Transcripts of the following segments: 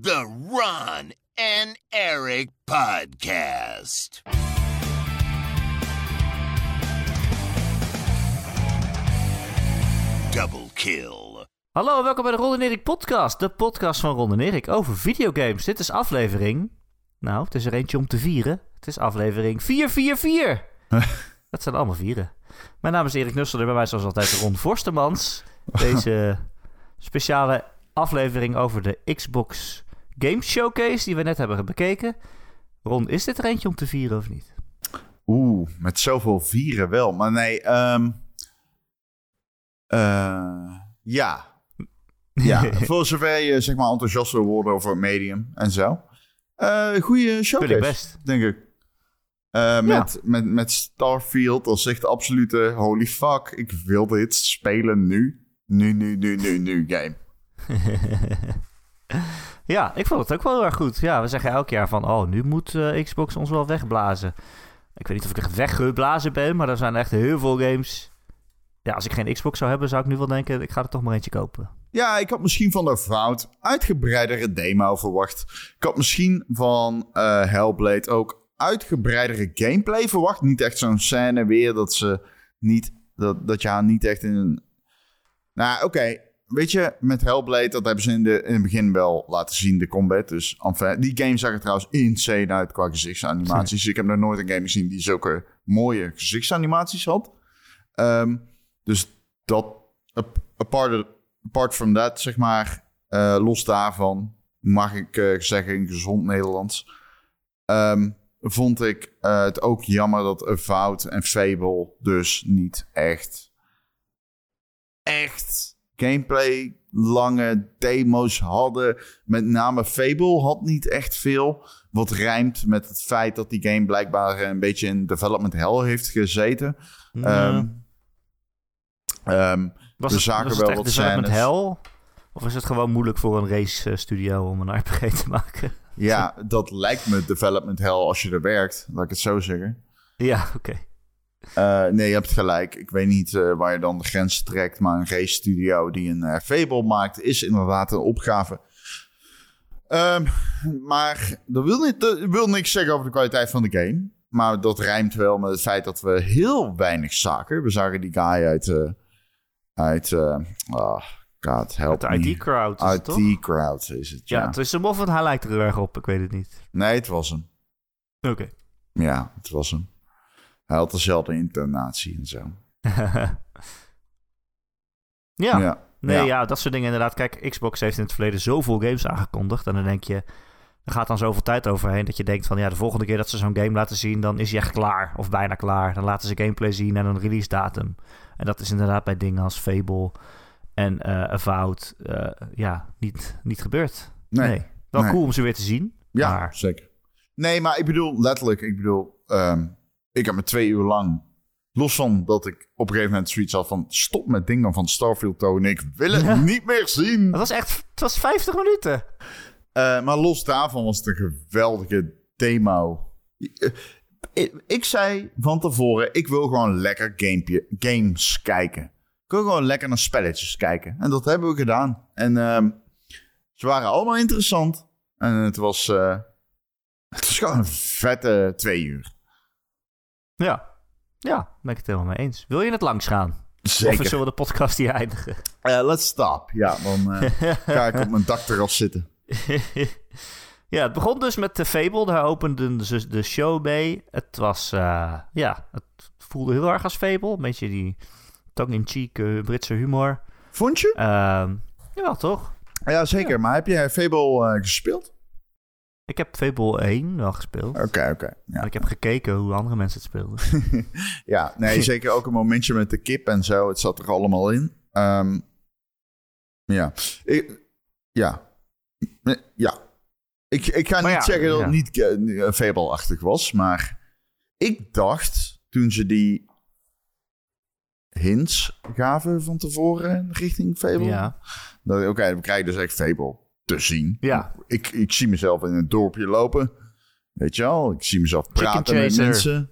The Ron and Eric Podcast. Double kill. Hallo, welkom bij de Ron en Erik podcast. De podcast van Ron en Erik over videogames. Dit is aflevering... Nou, het is er eentje om te vieren. Het is aflevering 444. Dat zijn allemaal vieren. Mijn naam is Erik Nussel en bij mij zoals altijd Ron Forstemans. Deze speciale aflevering over de Xbox Game Showcase die we net hebben bekeken. Ron, is dit er eentje om te vieren of niet? Oeh, met zoveel vieren wel. Maar nee, ehm eh, ja. Ja, voor zover je zeg maar enthousiast wil worden over Medium en zo. Eh goede showcase, best. denk ik. Eh, met, met, met Starfield als echt absolute holy fuck. Ik wil dit spelen nu. Nu, nu, nu, nu, nu game. Ja, ik vond het ook wel heel erg goed. Ja, we zeggen elk jaar van, oh, nu moet eh, Xbox ons wel wegblazen. Ik weet niet of ik echt weggeblazen ben, maar er zijn echt heel veel games. Ja, als ik geen Xbox zou hebben, zou ik nu wel denken, ik ga er toch maar eentje kopen. Ja, ik had misschien van de fout uitgebreidere demo verwacht. Ik had misschien van eh, Hellblade ook uitgebreidere gameplay verwacht. Niet echt zo'n scène weer dat ze niet... Dat, dat je haar niet echt in. Nou, oké. Weet je, met Hellblade, dat hebben ze in, de, in het begin wel laten zien, de combat. Dus enfin, die game zag er trouwens insane uit qua gezichtsanimaties. Ik heb nog nooit een game gezien die zulke mooie gezichtsanimaties had. Ehm, dus dat, ap- apart, apart from that, zeg maar, eh, los daarvan, mag ik eh, zeggen in gezond Nederlands, ehm, vond ik eh, het ook jammer dat Avowed en Fable dus niet echt, echt gameplay, lange demo's hadden. Met name Fable had niet echt veel. Wat rijmt met het feit dat die game blijkbaar een beetje in development hell heeft gezeten. Ehm, ehm, was we het, zagen was wel het echt wat development scènes. hell? Of is het gewoon moeilijk voor een race eh, studio om een RPG te maken? Ja, dat lijkt me development hell als je er werkt. Laat ik het zo zeggen. Ja, oké. Eh, nee, je hebt gelijk. Ik weet niet eh, waar je dan de grens trekt. Maar een race studio die een eh, Fable maakt... is inderdaad een opgave. Ehm, maar dat wil, niet, dat wil niks zeggen over de kwaliteit van de game. Maar dat rijmt wel met het feit dat we heel weinig zagen. We zagen die guy uit... uit oh, God, help het toch? IT-crowd is het, ja. Ja, het is hem of het, hij lijkt er heel erg op. Ik weet het niet. Nee, het was hem. Oké. Ja, het was hem. Hij had dezelfde intonatie en zo. ja. ja. Nee, ja. Ja. dat soort dingen inderdaad. Kijk, Xbox heeft in het verleden zoveel games aangekondigd. En dan denk je, er gaat dan zoveel tijd overheen dat je denkt van... ja, de volgende keer dat ze zo'n game laten zien, dan is hij echt klaar. Of bijna klaar. Dan laten ze gameplay zien en een release datum. En dat is inderdaad bij dingen als Fable en eh Avowed, eh, ja, niet, niet gebeurd. Nee. Wel Nee. cool om ze weer te zien. Ja, Maar, zeker. Nee, maar ik bedoel letterlijk, ik bedoel, ehm, ik heb me twee uur lang, los van dat ik op een gegeven moment zoiets had van, stop met dingen van Starfield tonen, ik wil het Ja. niet meer zien. dat was echt, het was 50 minuten. Eh, maar los daarvan was het een geweldige demo. Eh, Ik, ik zei van tevoren, ik wil gewoon lekker gamepje, games kijken. Ik wil gewoon lekker naar spelletjes kijken. En dat hebben we gedaan. En ehm, ze waren allemaal interessant. En het was, eh, het was gewoon een vette twee uur. Ja. Ja, daar ben ik het helemaal mee eens. Wil je het langs gaan? Of Zeker. zullen we de podcast hier eindigen? Eh, let's stop. Ja, dan eh, ga ik op mijn dakterras zitten. ja, het begon dus met de Fable. Daar openden ze de show mee. Het was, eh, ja, het voelde heel erg als Fable. Een beetje die tongue-in-cheek Britse humor. Vond je? Ehm ja, toch? Ja, zeker. Maar heb jij Fable gespeeld? Ik heb Fable 1 wel gespeeld. Oké, oké. Ja. Ik heb gekeken hoe andere mensen het speelden. Ja, nee, zeker ook een momentje met de kip en zo. Het zat er allemaal in. Ehm, ja. Ik, ja. Ja. Ik, ik ga Maar niet ja, zeggen dat ja. het niet uh, Fable-achtig was, maar ik dacht toen ze die hints gaven van tevoren richting Fable. ja. dat Oké, we krijgen dus echt Fable te zien. Ja. Ik, ik zie mezelf in een dorpje lopen. Weet je wel? Ik zie mezelf praten met mensen.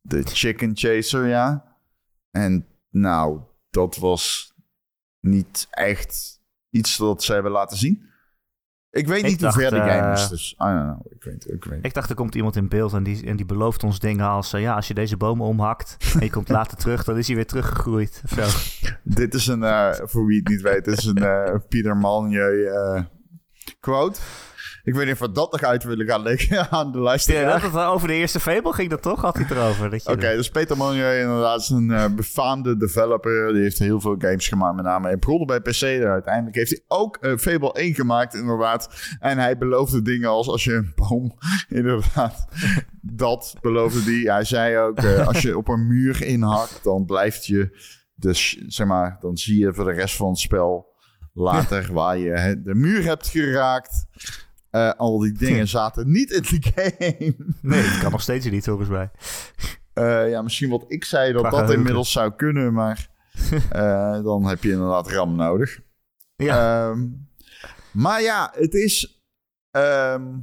De chicken chaser, ja. En nou, dat was niet echt iets dat ze hebben laten zien. Ik weet Ik niet hoe ver dacht, de game eh, is, dus... I don't know. Ik weet, ik weet. Ik dacht, er komt iemand in beeld en die, en die belooft ons dingen als... eh, ja, als je deze bomen omhakt en je komt later terug, dan is hij weer teruggegroeid. Zo. Dit is een, eh, voor wie het niet weet, dit is een Pieter Malnieu quote. Ik weet niet of we dat nog uit willen gaan leggen aan de Ja, luisteraar. dat het over de eerste Fable ging dat toch? Had hij het erover? Dat Oké, dus Peter Molyneux inderdaad is een eh, befaamde developer. Die heeft heel veel games gemaakt, met name in begonnen bij PC. En uiteindelijk heeft hij ook eh, Fable 1 gemaakt, inderdaad. En hij beloofde dingen als als je een boom, inderdaad. dat beloofde hij. Hij zei ook, eh, als je op een muur inhakt, dan blijft je... Dus zeg maar, dan zie je voor de rest van het spel later waar je de muur hebt geraakt. Eh, al die dingen zaten niet in die game. Nee, dat kan nog steeds niet volgens mij. Eh, ja, misschien wat ik zei dat dat inmiddels zou kunnen, maar eh, dan heb je inderdaad RAM nodig. Ja, Ehm, maar ja, het is ehm,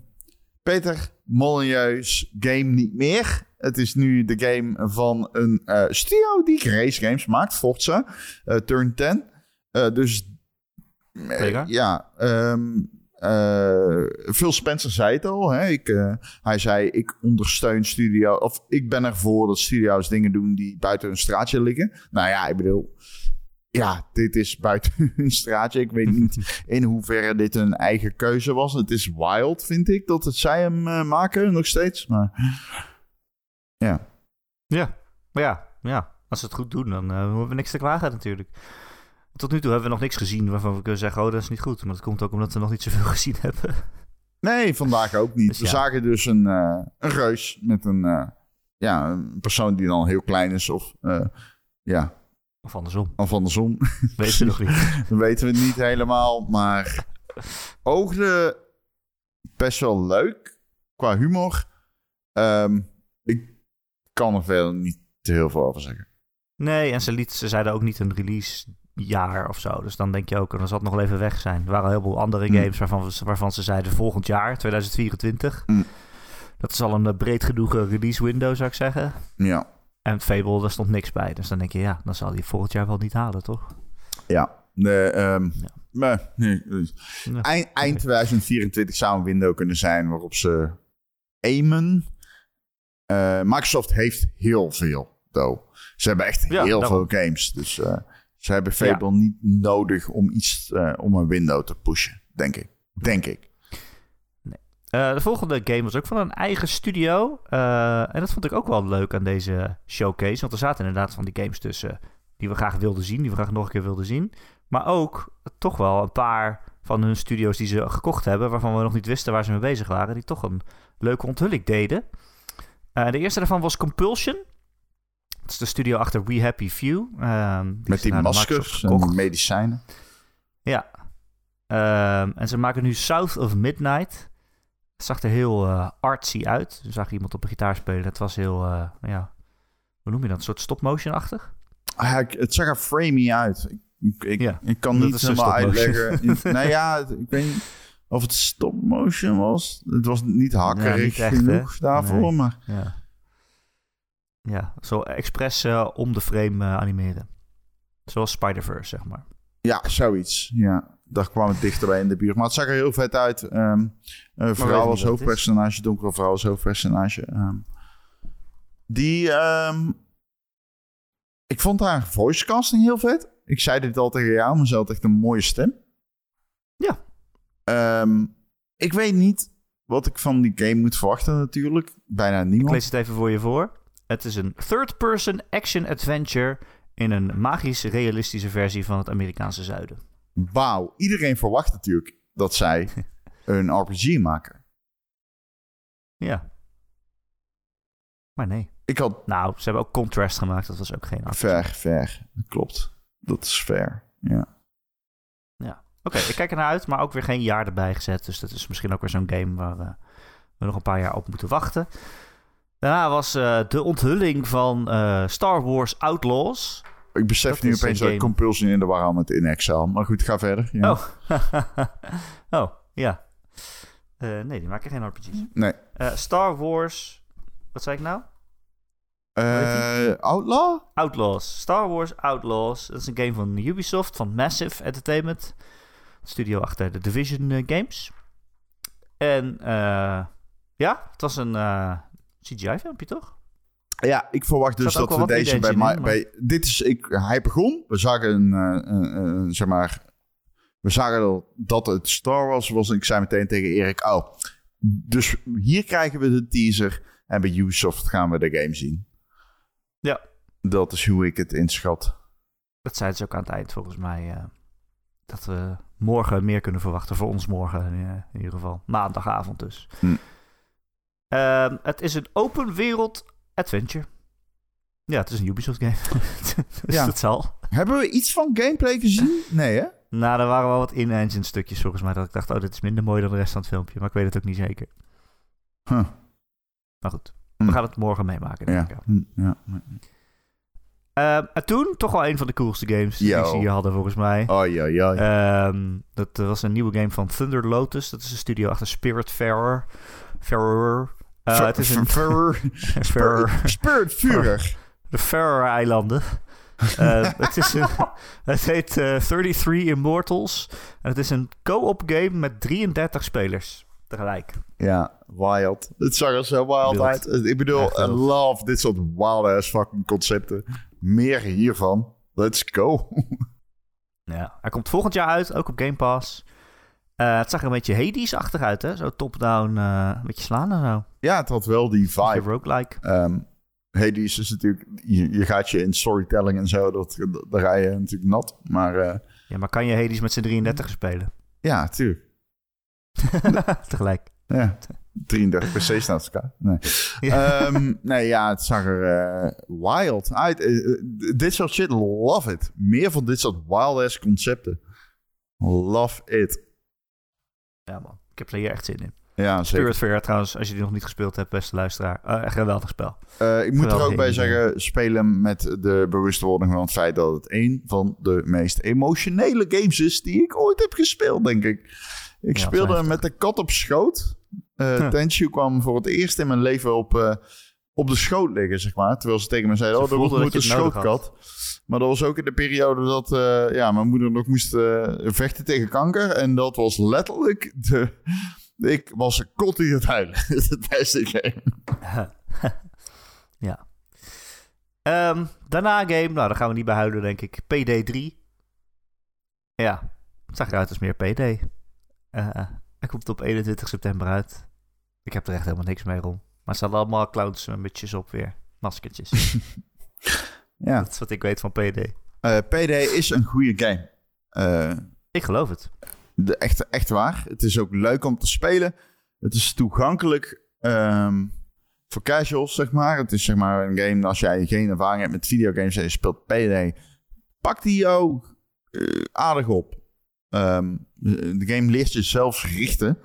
Peter Molyneux game niet meer. Het is nu de game van een studio die race games maakt, Forza, Turn 10. Eh, dus eh, ja, eh, Phil Spencer zei het al. Hè? Ik, eh, hij zei, ik ondersteun studio... of ik ben ervoor dat studio's dingen doen die buiten hun straatje liggen. Nou ja, ik bedoel... Ja, dit is buiten hun straatje. Ik weet niet in hoeverre dit een eigen keuze was. Het is wild, vind ik, dat het zij hem maken nog steeds. Maar ja, ja. Maar ja, ja, als ze het goed doen, dan hoeven we niks te klagen natuurlijk. Tot nu toe hebben we nog niks gezien waarvan we kunnen zeggen... oh, dat is niet goed. Maar dat komt ook omdat we nog niet zoveel gezien hebben. nee, vandaag ook niet. Dus We ja. zagen dus een, eh, een reus met een, eh, ja, een persoon die dan heel klein is. Of eh, ja, Of andersom. of andersom. Weet je nog niet. Dan weten we niet helemaal. Maar oogde best wel leuk qua humor. Ehm, ik kan er verder niet te heel veel over zeggen. Nee, en ze, liet, ze zeiden ook niet een release jaar of zo. Dus dan denk je ook, dan zal het nog wel even weg zijn. Er waren heel veel andere Mm. games waarvan, waarvan ze zeiden volgend jaar, 2024. Mm. Dat is al een eh, breed genoeg eh, release window, zou ik zeggen. Ja, En Fable, daar stond niks bij. Dus dan denk je, ja, dan zal die volgend jaar wel niet halen, toch? ja. De, ehm, Ja. maar, nee, dus eind, eind 2024 zou een window kunnen zijn waarop ze aimen. Eh, Microsoft heeft heel veel, though. Ze hebben echt Ja, heel daarom. veel games. Dus eh, ze hebben Fable niet nodig om iets, eh, om een window te pushen, denk ik. Denk ik. Eh, de volgende game was ook van een eigen studio. Eh, en dat vond ik ook wel leuk aan deze showcase. Want er zaten inderdaad van die games tussen die we graag wilden zien. Die we graag nog een keer wilden zien. Maar ook toch wel een paar van hun studio's die ze gekocht hebben. Waarvan we nog niet wisten waar ze mee bezig waren. Die toch een leuke onthulling deden. De eerste daarvan was Compulsion. Dat is de studio achter We Happy Few. Ehm, die Met die de maskers en medicijnen. Ja. Ehm, en ze maken nu South of Midnight. Het zag er heel eh, artsy uit. Je zag iemand op een gitaar spelen. Het was heel, eh, ja, hoe noem je dat? Een soort stop-motion-achtig? Ah, het zag er framey uit. Ik, ik, Ja, ik kan niet helemaal stop-motion. uitleggen. nou ja, ik weet niet of het stop motion was. Het was niet hakkerig niet echt, hè? genoeg daarvoor, Nee. maar Ja. Ja, zo expres eh, om de frame eh, animeren. Zoals Spider-Verse, zeg maar. ja, zoiets. Ja, daar kwam het dichterbij in de buurt. Maar het zag er heel vet uit. Ehm een vrouw als hoofdpersonage, donkere vrouw als hoofdpersonage. Ehm, die, ehm, ik vond haar voice casting heel vet. Ik zei dit al tegen jou, maar ze had echt een mooie stem. Ja. Ehm, ik weet niet wat ik van die game moet verwachten natuurlijk. Bijna Ik niemand. lees het even voor je voor. Het is een third-person action-adventure... in een magisch-realistische versie van het Amerikaanse zuiden. Wauw, iedereen verwacht natuurlijk dat zij een RPG maken. Ja. Maar nee. Ik had Nou, ze hebben ook Contrast gemaakt. Dat was ook geen actie. ver, ver. Dat klopt. Dat is fair. Ja. Ja. Oké, ik kijk er naar uit, maar ook weer geen jaar erbij gezet. Dus dat is misschien ook weer zo'n game waar eh, we nog een paar jaar op moeten wachten. Daarna was eh, de onthulling van eh, Star Wars Outlaws. Ik besef Dat nu opeens een dat ik. Compulsion in de war met in Excel. Maar goed, ga verder. Ja. Oh. oh, ja. Eh, nee, die maken geen RPG's. Nee. Star Wars... Wat zei ik nou? Outlaw? Outlaws. Star Wars Outlaws. Dat is een game van Ubisoft, van Massive Entertainment. Studio achter de Division Games. En ja, het was een CGI-filmpje, toch? Ja, ik verwacht dus dat we deze bij, in, mij, maar- bij... Dit is... Ik, hij begon. We zagen een... eh, een- een- zeg maar... We zagen dat- het Star Wars was. En ik zei meteen tegen Erik... Oh, dus hier krijgen we de teaser. En bij Ubisoft gaan we de game zien. Ja. Dat is hoe ik het inschat. Dat zeiden ze ook aan het eind, volgens mij. eh, dat we morgen meer kunnen verwachten. Voor ons morgen in, eh, in ieder geval. Maandagavond dus. Hm. Ehm, het is een open wereld adventure. Ja, het is een Ubisoft game. dus Ja. dat zal. Hebben we iets van gameplay gezien? Nee, hè? Nou, er waren wel wat in-engine stukjes volgens mij. Dat ik dacht, oh, dit is minder mooi dan de rest van het filmpje. Maar ik weet het ook niet zeker. Huh. Maar goed, we gaan het morgen meemaken. Denk Ja. ik. Hm, ja. Ehm, en toen toch wel een van de coolste games die Yo. ze hier hadden volgens mij. Oh, ja, ja. Ehm, dat was een nieuwe game van Thunder Lotus. Dat is een studio achter Spiritfarer. Farer. Eh, het is een Farer. Spiritvurer. De Farer-eilanden. Eh, het, is een, het heet eh, 33 Immortals. En het is een co-op game met 33 spelers tegelijk. Ja, wild. Het zag er zo wild Wild. uit. Ik bedoel, I love dit soort wild ass fucking concepten. Meer hiervan. Let's go. Ja, hij komt volgend jaar uit, ook op Game Pass. Eh, het zag er een beetje Hades-achtig uit, hè? Zo top-down, eh, een beetje slaan en zo. Ja, het had wel die vibe. roguelike. Ehm Hades is natuurlijk... Je, je gaat je in storytelling en zo, dat, daar ga je natuurlijk nat. Maar eh, Ja, maar kan je Hades met z'n 33 spelen? ja, tuurlijk. Tegelijk. Ja. 33 PC's naast elkaar. Nee. Ja. Ehm, nee, ja, het zag er eh, wild uit. Eh, dit soort shit, love it. Meer van dit soort wild-ass concepten. Love it. Ja, man. Ik heb er hier echt zin in. Ja, zeker. Spiritfarer trouwens, als je die nog niet gespeeld hebt, beste luisteraar. eh, echt een geweldig spel. Eh, ik moet er ook bij zeggen, spelen met de bewustwording van het feit dat het een van de meest emotionele games is die ik ooit heb gespeeld, denk ik. Ik Ja, speelde met de kat op schoot. Tenshu kwam voor het eerst in mijn leven op, op de schoot liggen, zeg maar. Terwijl ze tegen me zeiden, Ze oh, dat wordt dat een schootkat. Maar dat was ook in de periode dat ja, mijn moeder nog moest vechten tegen kanker. En dat was letterlijk de... Ik was kot in het huilen. Het is het beste game. ja. Ehm, daarna een game, nou daar gaan we niet bij huilen denk ik. PD3. Ja, het zag eruit als meer PD. Eh hij komt op 21 september uit. Ik heb er echt helemaal niks mee, Ron. Maar het staan allemaal clowns met mutjes op weer. Maskertjes. Ja. Dat is wat ik weet van PD. Eh, PD is een goede game. Eh, Ik geloof het. De, echt, echt waar. Het is ook leuk om te spelen. Het is toegankelijk ehm, voor casuals, zeg maar. Het is zeg maar een game, als jij geen ervaring hebt met videogames en je speelt PD, pakt die jou eh, aardig op. Ehm, de game leert je zelfs richten.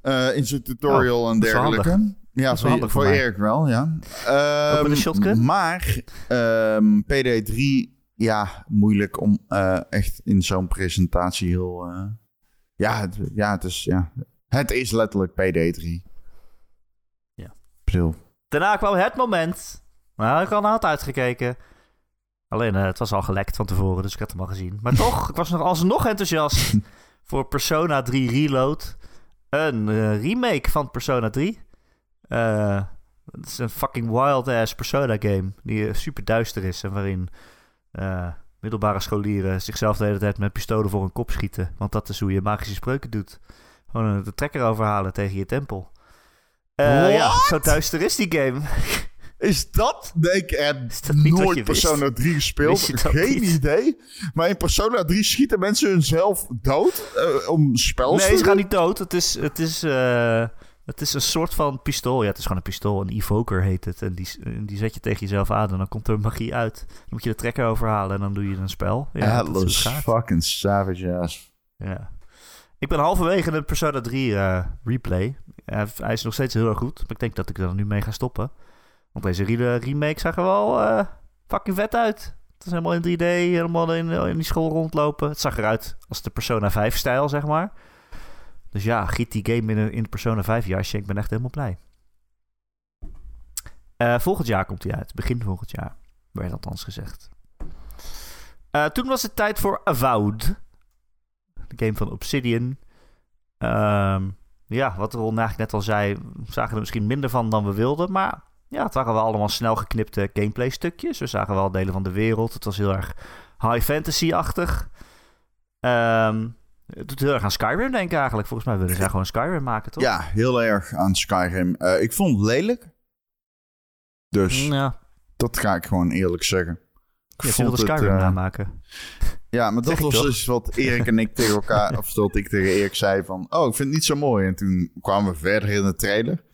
Eh, in zijn tutorial en Oh, wel dergelijke. Ja, Dat is voor, handig voor. Erik wel, ja. Ook met een Ehm, shotgun? Maar ehm, PD3, ja, moeilijk om eh, echt in zo'n presentatie heel... eh, ja, het, ja, het is, ja, het is letterlijk PD3. Ja. Bedoel, Daarna kwam het moment. Nou, ik had had uitgekeken. Alleen, eh, het was al gelekt van tevoren, dus ik had hem al gezien. Maar toch, ik was nog alsnog enthousiast voor Persona 3 Reload. Een remake van Persona 3. Eh, het is een fucking wild-ass Persona game die super duister is en waarin middelbare scholieren zichzelf de hele tijd met pistolen voor hun kop schieten. Want dat is hoe je magische spreuken doet. Gewoon eh, de trekker overhalen tegen je tempel. Eh, ja, zo duister is die game. is dat? Nee, ik heb nooit wist? Persona 3 gespeeld. Geen niet? idee. Maar in Persona 3 schieten mensen hunzelf dood eh, om spels Nee, te ze gaan niet dood. Het is, het, is, eh, het is een soort van pistool. Ja, het is gewoon een pistool. Een evoker heet het. En die, die zet je tegen jezelf aan en dan komt er magie uit. Dan moet je de trekker overhalen en dan doe je een spel. Ja, Atlas fucking savage ass. Ja. Ik ben halverwege de Persona 3 eh, replay. Hij- hij is nog steeds heel erg goed. Maar ik denk dat ik er nu mee ga stoppen. Want deze re- remake zag er wel eh, fucking vet uit. Het is helemaal in 3D, helemaal in, in die school rondlopen. Het zag eruit als de Persona 5 stijl, zeg maar. Dus ja, giet die game in in Persona 5 jasje. Ik ben echt helemaal blij. Eh, volgend jaar komt hij uit. Begin volgend jaar. Werd althans gezegd. Eh, toen was het tijd voor Avowed. De game van Obsidian. Ehm, ja, wat Ron eigenlijk net al zei, we zagen er misschien minder van dan we wilden. Maar ja, het waren wel allemaal snel geknipte gameplay stukjes. We zagen wel delen van de wereld. Het was heel erg high fantasy-achtig. Ehm, het doet heel erg aan Skyrim denken eigenlijk. Volgens mij willen zij gewoon Skyrim maken, toch? Ja, heel erg aan Skyrim. Eh, ik vond het lelijk. Dus Ja, dat ga ik gewoon eerlijk zeggen. Ik vond wilde Skyrim eh, namaken. Ja, maar dat ik was dus wat Erik en ik tegen elkaar... of dat ik tegen Erik zei van... Oh, ik vind het niet zo mooi. En toen kwamen we verder in de trailer.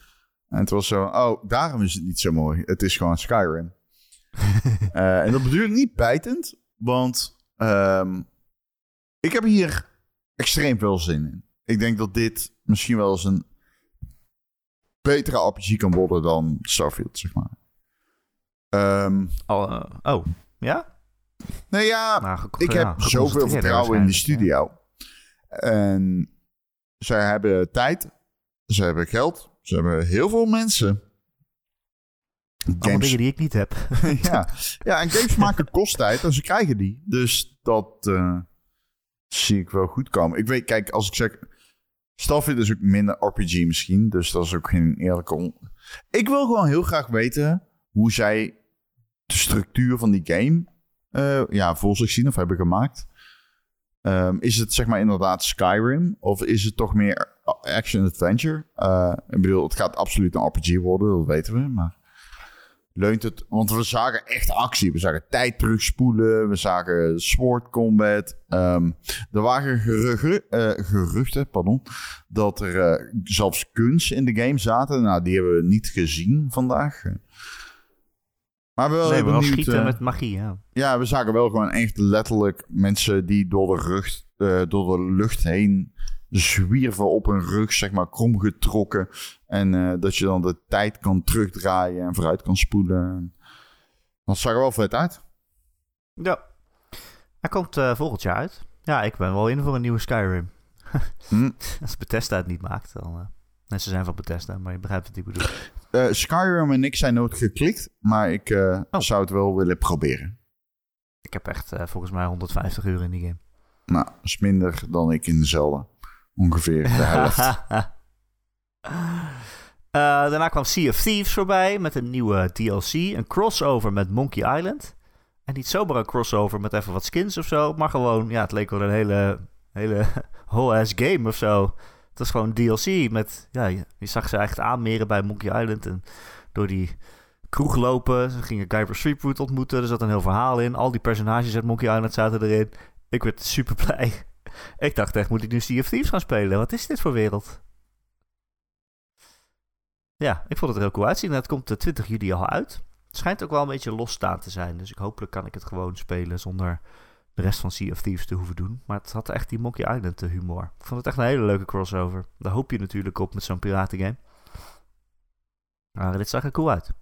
En het was zo... Oh, daarom is het niet zo mooi. Het is gewoon Skyrim. Eh, en dat bedoel ik niet bijtend. Want ehm, ik heb hier extreem veel zin in. Ik denk dat dit misschien wel eens een betere RPG kan worden dan Starfield, zeg maar. Ehm, Oh, eh, oh, ja? nou ja, Nou, ik heb zoveel vertrouwen in die waarschijnlijk, studio. En zij hebben tijd, ze hebben geld, ze hebben heel veel mensen. Allemaal Games, dingen die ik niet heb. ja. ja, en games maken kost tijd en ze krijgen die. Dus dat eh, zie ik wel goed komen. Ik weet, kijk, als ik zeg... Starfield is ook minder RPG misschien, dus dat is ook geen eerlijke... on- Ik wil gewoon heel graag weten hoe zij de structuur van die game eh, ja, voor zich zien of hebben gemaakt. Ehm, is het zeg maar inderdaad Skyrim of is het toch meer action-adventure? Eh, ik bedoel, het gaat absoluut een RPG worden, dat weten we, maar leunt het... Want we zagen echt actie. We zagen tijd terugspoelen. We zagen sword combat. Ehm, er waren geruchten, eh, geruchten pardon, dat er eh, zelfs kunst in de game zaten. Nou, die hebben we niet gezien vandaag. Maar wel Nee, maar wel benieuwd, schieten eh, met magie, ja. ja, we zagen wel gewoon echt letterlijk mensen die door de, rug, door de lucht heen zwierven op hun rug, zeg maar, kromgetrokken. En eh, dat je dan de tijd kan terugdraaien en vooruit kan spoelen. Dat zag er wel vet uit. Ja. Hij komt eh, volgend jaar uit. Ja, ik ben wel in voor een nieuwe Skyrim. Hm. Als Bethesda het niet maakt, dan... eh nee, ze zijn van Bethesda, maar je begrijpt wat ik bedoel. Eh, Skyrim en ik zijn nooit geklikt, maar ik Oh. zou het wel willen proberen. Ik heb echt volgens mij 150 uur in die game. Nou, dat is minder dan ik in dezelfde. Ongeveer de helft. Eh, daarna kwam Sea of Thieves voorbij met een nieuwe DLC. Een crossover met Monkey Island. En niet zomaar een crossover met even wat skins of zo. Maar gewoon, ja, het leek wel een hele, hele whole-ass game of zo. Het was gewoon DLC met, ja, je, zag ze echt aanmeren bij Monkey Island. En door die kroeg lopen. Ze gingen Guybrush Threepwood ontmoeten. Er zat een heel verhaal in. Al die personages uit Monkey Island zaten erin. Ik werd super blij. Ik dacht echt, moet ik nu Sea of Thieves gaan spelen? Wat is dit voor wereld? Ja, ik vond het heel cool uitzien. En het komt de 20 juli al uit. Het schijnt ook wel een beetje losstaan te zijn. Dus ik hopelijk kan ik het gewoon spelen zonder de rest van Sea of Thieves te hoeven doen. Maar het had echt die Monkey Island eh, humor. Ik vond het echt een hele leuke crossover. Daar hoop je natuurlijk op met zo'n piratengame. Maar dit zag er cool uit.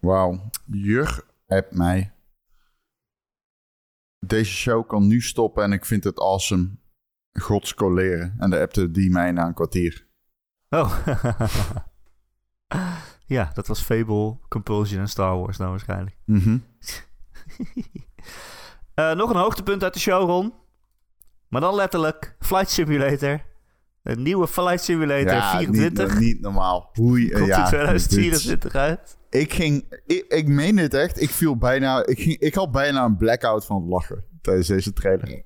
Wauw. Jur hebt mij. Deze show kan nu stoppen en ik vind het awesome. Gods coleren. En de appte die mij na een kwartier. Oh. ja, dat was Fable, Compulsion en Star Wars nou waarschijnlijk. Mhm. Eh, nog een hoogtepunt uit de show, Ron. Maar dan letterlijk Flight Simulator. Een nieuwe Flight Simulator Ja, 24. Niet, niet normaal. Hoe, Komt ja, in 2024 uit. dit- ik ging, ik, ik meen het echt. Ik viel bijna, ik, ging, ik had bijna een blackout van het lachen tijdens deze trailer.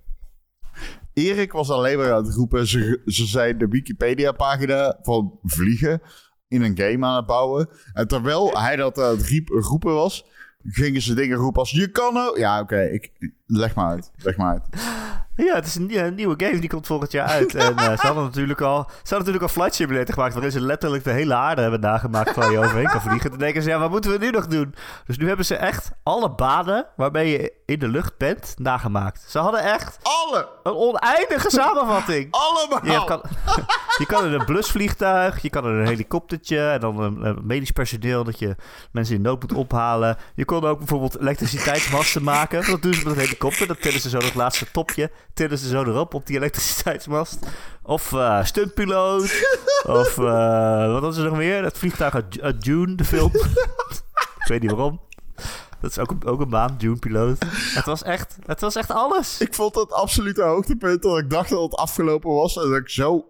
Erik was alleen maar aan het roepen. Ze, ze zei de Wikipedia-pagina van vliegen in een game aan het bouwen. En terwijl hij dat aan het riep, roepen was, gingen ze dingen roepen als je kan nou. Ja, oké, ik leg maar uit. Leg maar uit. Ja, het is een, nieuwe game, die komt volgend jaar uit. En eh, ze hadden natuurlijk al, ze hadden natuurlijk al Flight Simulator gemaakt, waarin ze letterlijk de hele aarde hebben nagemaakt waar je overheen kan vliegen. Toen denken ze, ja, wat moeten we nu nog doen? Dus nu hebben ze echt alle banen waarmee je in de lucht bent, nagemaakt. Ze hadden echt Alle! een oneindige samenvatting. Allemaal! Je kan, je kan in een blusvliegtuig, je kan in een helikoptertje en dan een, een medisch personeel dat je mensen in nood moet ophalen. Je kon ook bijvoorbeeld elektriciteitsmasten maken. Dat doen ze met een helikopter. Dat tillen ze zo het laatste topje, tillen ze zo erop op die elektriciteitsmast. Of eh stuntpiloot. of eh, wat was er nog meer? Dat vliegtuig uit, uit Dune, de film. Ik weet niet waarom. Dat is ook een, ook een baan, Dune Piloot. Het was echt, het was echt alles. Ik vond het absolute hoogtepunt dat ik dacht dat het afgelopen was. En dat ik zo...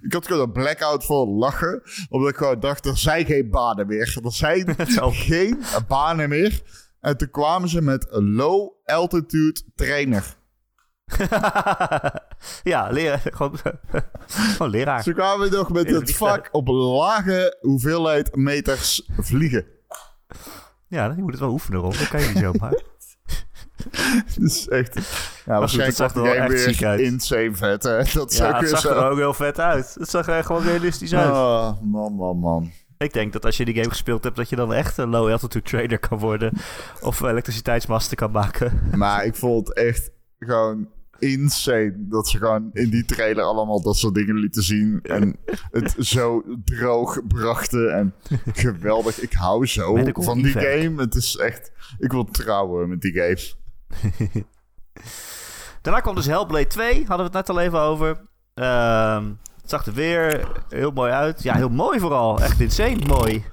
Ik had gewoon een blackout voor lachen. Omdat ik gewoon dacht, er zijn geen banen meer. Er zijn geen banen meer. En toen kwamen ze met een low altitude trainer. ja, leraar. Gewoon, gewoon leraar. Ze kwamen nog met het vak op lage hoeveelheid meters vliegen. Ja, je moet het wel oefenen, Rob. Dat kan je niet zomaar. Dus echt... Ja, waarschijnlijk zag er wel echt weer ziek uit. insane vet, hè? Dat is ja, het zag zo. er ook heel vet uit. Het zag er gewoon realistisch uit. Oh, man, man, man. Ik denk dat als je die game gespeeld hebt, dat je dan echt een low altitude trader kan worden. Of elektriciteitsmasten kan maken. Maar ik vond het echt gewoon insane dat ze gewoon in die trailer allemaal dat soort dingen lieten zien. En het zo droog brachten. En geweldig. Ik hou zo Medical van die effect. game. Het is echt... Ik wil trouwen met die games. Daarna kwam dus Hellblade 2, hadden we het net al even over. Ehm, het zag er weer heel mooi uit. Ja, heel mooi vooral. Echt insane mooi.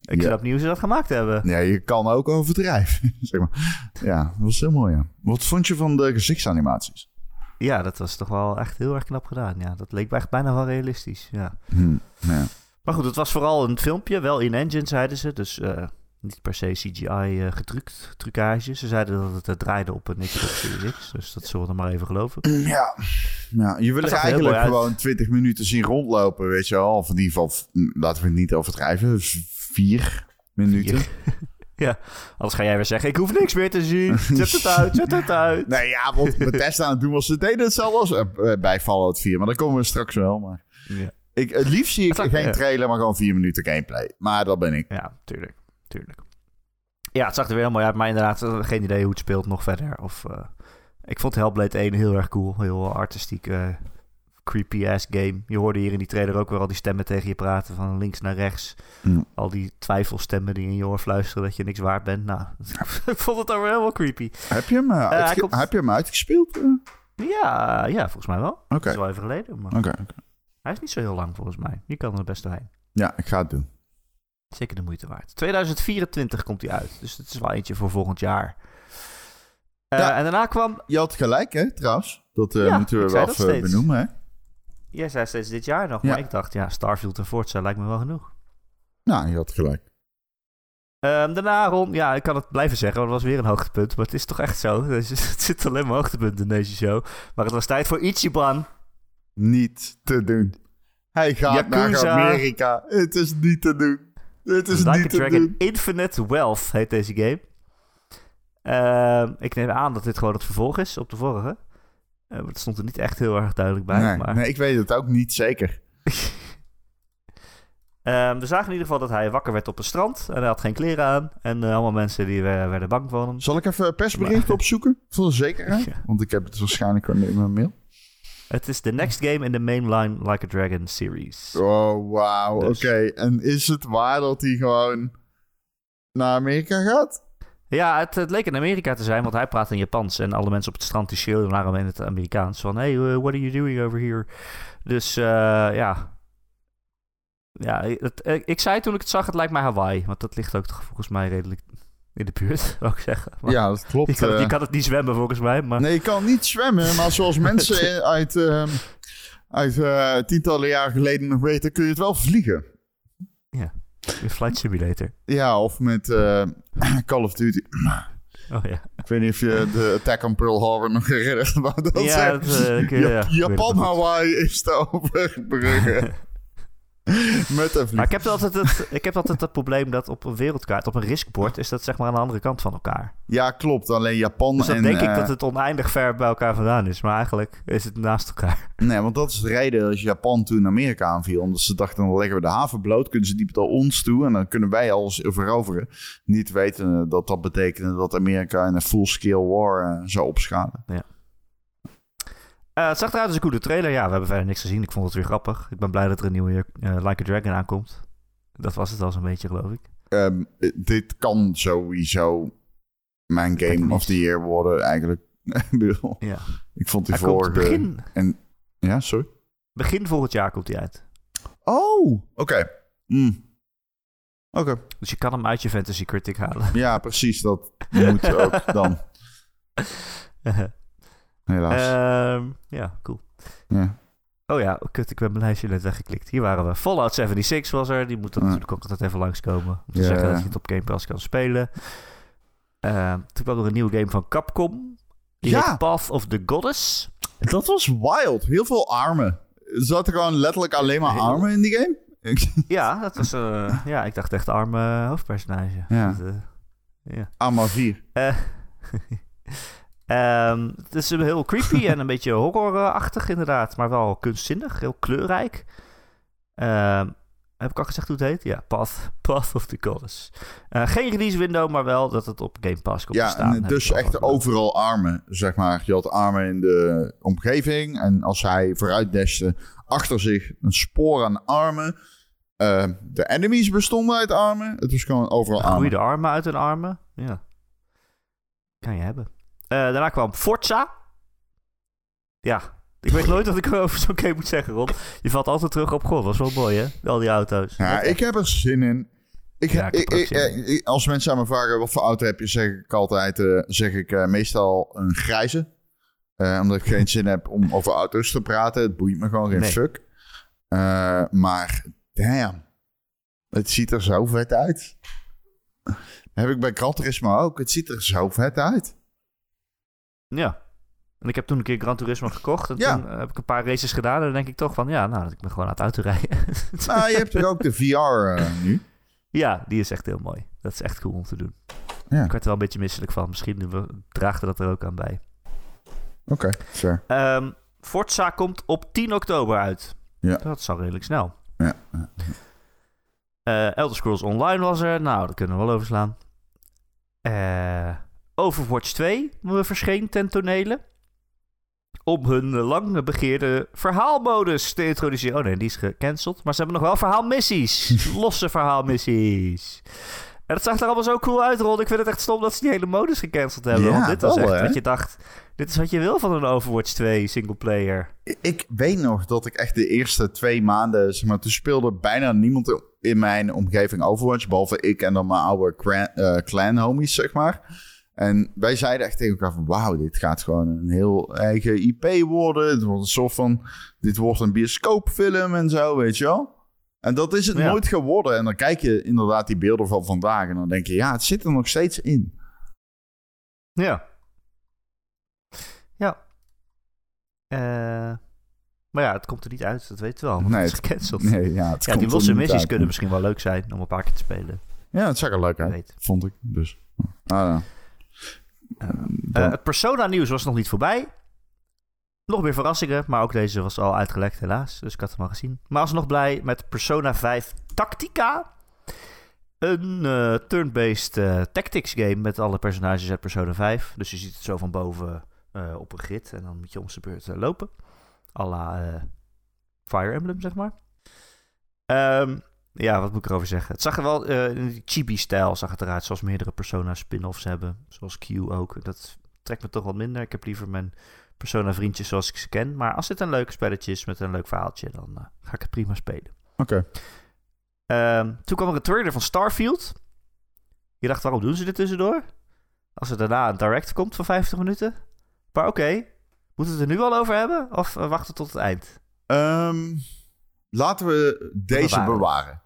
Ik snap niet hoe ze dat gemaakt hebben. Ja, je kan ook overdrijven. zeg maar. Ja, dat was heel mooi, ja. Wat vond je van de gezichtsanimaties? Ja, dat was toch wel echt heel erg knap gedaan. Ja, dat leek echt bijna wel realistisch. Ja. Hm, ja. Maar goed, het was vooral een filmpje, wel in-engine zeiden ze. Dus eh, niet per se CGI eh getrukt, trucage. Ze zeiden dat het eh, draaide op een Xbox Series X. Dus dat zullen we dan maar even geloven. Ja. ja, je wil er eigenlijk gewoon 20 minuten zien rondlopen, weet je wel. Of in ieder geval, f- laten we het niet overdrijven, vier minuten. Ja, anders ga jij weer zeggen, ik hoef niks meer te zien. Zet het uit, zet het uit. Nee, ja, want Bethesda aan het doen was ze deden hetzelfde als eh, bij Fallout 4. Maar daar komen we straks wel. Maar Ja, ik, het liefst zie ik geen trailer, maar gewoon vier minuten gameplay. Maar dat ben ik. ja tuurlijk, tuurlijk. Ja, het zag er weer heel mooi uit, maar inderdaad, eh, geen idee hoe het speelt nog verder. Of, eh, ik vond Hellblade 1 heel erg cool, heel artistiek, eh, creepy-ass game. Je hoorde hier in die trailer ook weer al die stemmen tegen je praten, van links naar rechts. Mm. Al die twijfelstemmen die in je oor fluisteren dat je niks waard bent. Nou, ik vond het ook weer helemaal creepy. Heb je hem, uh, komt- heb je hem uitgespeeld? Ja, ja, volgens mij wel. oké. Dat is wel even geleden, maar hij is niet zo heel lang volgens mij. Je kan er best doorheen. Ja, ik ga het doen. Zeker de moeite waard. 2024 komt hij uit. Dus het is wel eentje voor volgend jaar. Eh, Ja. En daarna kwam... Je had gelijk, hè, trouwens. Dat eh, Ja, moeten we wel even benoemen, hè? Jij zei steeds dit jaar nog. Ja. Maar ik dacht, ja, Starfield en Forza lijkt me wel genoeg. Nou, je had gelijk. Ehm, daarna, Ron, ja, ik kan het blijven zeggen, want het was weer een hoogtepunt. Maar het is toch echt zo. Dus het zit alleen maar hoogtepunten in deze show. Maar het was tijd voor Ichiban. Niet te doen. Hij gaat naar. Amerika. Het is niet te doen. Het is Dragon. Infinite Wealth heet deze game. Ehm, ik neem aan dat dit gewoon het vervolg is op de vorige. Eh, maar het stond er niet echt heel erg duidelijk bij. Nee, maar... nee, ik weet het ook niet zeker. Ehm, we zagen in ieder geval dat hij wakker werd op een strand. En hij had geen kleren aan. En eh, allemaal mensen die we- werden bang van hem. Zal ik even een persbericht opzoeken? Voor de zekerheid. Ja. Want ik heb het waarschijnlijk in mijn mail. Het is de next game in de mainline Like a Dragon series. Oh, wauw. Dus. Oké. En is het waar dat hij gewoon naar Amerika gaat? Ja, het, het leek in Amerika te zijn, want hij praat in Japans. En alle mensen op het strand die schreeuwden naar hem in het Amerikaans. Van, hey, uh, what are you doing over here? Dus, eh, ja... Ja, het, eh, ik zei toen ik het zag, het lijkt mij Hawaii. Want dat ligt ook toch volgens mij redelijk in de buurt, zou ik zeggen. Maar ja, dat klopt. je, kan, het- eh. je kan het niet zwemmen volgens mij, maar... Nee, je kan niet zwemmen, maar zoals mensen uit, ehm, uit eh, tientallen jaar geleden nog weten, kun je het wel vliegen. In Flight Simulator. Ja, of met eh, Call of Duty. Oh ja. Ik weet niet of je de attack on Pearl Harbor nog herinnert. Maar dat Ja, dat, ik- ja, Ja- ik weet het Japan, nog goed. Hawaii is te overbruggen. met een Maar ik heb, altijd het, ik heb altijd het probleem dat op een wereldkaart, op een riskbord, is dat zeg maar aan de andere kant van elkaar. Ja, klopt. Alleen Japan Dus dan en... denk ik eh, dat het oneindig ver bij elkaar vandaan is. Maar eigenlijk is het naast elkaar. Nee, want dat is de reden dat Japan toen Amerika aanviel. Omdat ze dachten, dan leggen we de haven bloot. Kunnen ze die naar ons toe en dan kunnen wij alles veroveren. Niet weten dat dat betekende dat Amerika in een full-scale war eh, zou opschalen. Eh, het zag eruit als een coole trailer. Ja, we hebben verder niks gezien. Ik vond het weer grappig. Ik ben blij dat er een nieuwe eh, Like a Dragon aankomt. Dat was het al zo'n beetje, geloof ik. Ehm, eh, dit kan sowieso mijn game of the year worden eigenlijk. Ja. ik vond die Hij vorige... begin, Ja, sorry? begin volgend jaar komt hij uit. Oh, oké. Hmm. Oké. Dus je kan hem uit je Fantasy Critic halen. Ja, precies. Dat moet ook dan. Helaas. Ehm, ja, cool. ja. Oh ja, oh, kut, ik ben mijn lijstje net weggeklikt. Hier waren we. Fallout 76 was er. Die moet Ja. natuurlijk ook altijd even langskomen. Om te Ja. zeggen dat je het op Game Pass kan spelen. Ehm, toen kwam er een nieuwe game van Capcom. Die Ja. Path of the Goddess. Dat was wild. Heel veel armen. Er zaten gewoon letterlijk alleen maar armen in die game. Ja, dat was... eh, ja, ik dacht echt arme hoofdpersonage. Ja. Dat, eh, ja. Arma 4. Eh, ehm, het is heel creepy en een beetje horrorachtig inderdaad. Maar wel kunstzinnig, heel kleurrijk. Ehm, heb ik al gezegd hoe het heet? Ja, Path, Path of the Goddess. Eh, geen release window, maar wel dat het op Game Pass komt te Ja, staan. Heb dus echt overal armen, zeg maar. Je had armen in de omgeving. En als hij vooruit dashte, achter zich een spoor aan armen. Eh, de enemies bestonden uit armen. Het was gewoon overal armen. Groeide armen uit hun armen. Ja. Kan je hebben. Eh, daarna kwam Forza. Ja, ik weet nooit wat ik over zo'n game moet zeggen, Ron. Je valt altijd terug op God. Dat is wel mooi, hè? Al die auto's. Ja, ik heb er zin in. Ik, Ja, ik als mensen aan me vragen wat voor auto heb je, zeg ik altijd eh, zeg ik, eh, meestal een grijze. Eh, omdat ik geen zin heb om over auto's te praten. Het boeit me gewoon geen Nee. fuck. Maar damn, het ziet er zo vet uit. heb ik bij Gran Turismo ook. Het ziet er zo vet uit. Ja. En ik heb toen een keer Gran Turismo gekocht. En Ja. toen eh, heb ik een paar races gedaan. En dan denk ik toch van, ja, nou, dat ik ben gewoon aan het autorijden. Nou, je hebt er ook de VR eh, nu. ja, die is echt heel mooi. Dat is echt cool om te doen. Ja. Ik werd er wel een beetje misselijk van. Misschien er dat er ook aan bij. Oké, fair. Ehm, Forza komt op 10 oktober uit. Ja. Dat is al redelijk snel. Ja. Eh, Elder Scrolls Online was er. Nou, dat kunnen we wel overslaan. Eh, Overwatch 2 verscheen ten tonele. Om hun lang begeerde verhaalmodus te introduceren. Oh nee, die is gecanceld. Maar ze hebben nog wel verhaalmissies. Losse verhaalmissies. En dat zag er allemaal zo cool uit, Ron. Ik vind het echt stom dat ze die hele modus gecanceld hebben. Ja, want dit was wel, echt hè? wat je dacht... Dit is wat je wil van een Overwatch 2 singleplayer. Ik weet nog dat ik echt de eerste twee maanden, zeg maar, toen speelde bijna niemand in mijn omgeving Overwatch, behalve ik en dan mijn oude clan, eh, clan homies, zeg maar. En wij zeiden echt tegen elkaar van, wauw, dit gaat gewoon een heel eigen IP worden. Het wordt een soort van, dit wordt een bioscoopfilm en zo, weet je wel. En dat is het Ja. nooit geworden. En dan kijk je inderdaad die beelden van vandaag en dan denk je, ja, het zit er nog steeds in. Ja. Ja. Eh, maar ja, het komt er niet uit. Dat weten we wel. Want Nee, het is gecanceld. Nee, ja, het ja, die losse missies uit. kunnen misschien wel leuk zijn om een paar keer te spelen. Ja, het zag er leuk uit, vond ik. Dus, ah, ja. Eh, Dan- het Persona-nieuws was nog niet voorbij. Nog meer verrassingen, maar ook deze was al uitgelekt helaas. Dus ik had hem al gezien. Maar alsnog blij met Persona 5 Tactica. Een eh, turn-based eh, tactics game met alle personages uit Persona 5. Dus je ziet het zo van boven eh, op een grid. En dan moet je om zijn beurt eh, lopen. à la eh, Fire Emblem, zeg maar. Ehm, ja, wat moet ik erover zeggen? Het zag er wel in die chibi-stijl zag het eruit. Zoals meerdere Persona spin-offs hebben. Zoals Q ook. Dat trekt me toch wat minder. Ik heb liever mijn Persona vriendjes zoals ik ze ken. Maar als dit een leuke spelletje is met een leuk verhaaltje, dan eh, ga ik het prima spelen. Oké. Ehm, toen kwam er een trailer van Starfield. Je dacht, waarom doen ze dit tussendoor? Als er daarna een direct komt van 50 minuten. Maar oké, moeten we het er nu al over hebben? Of eh, wachten tot het eind? Ehm, laten we deze Bewaren. bewaren.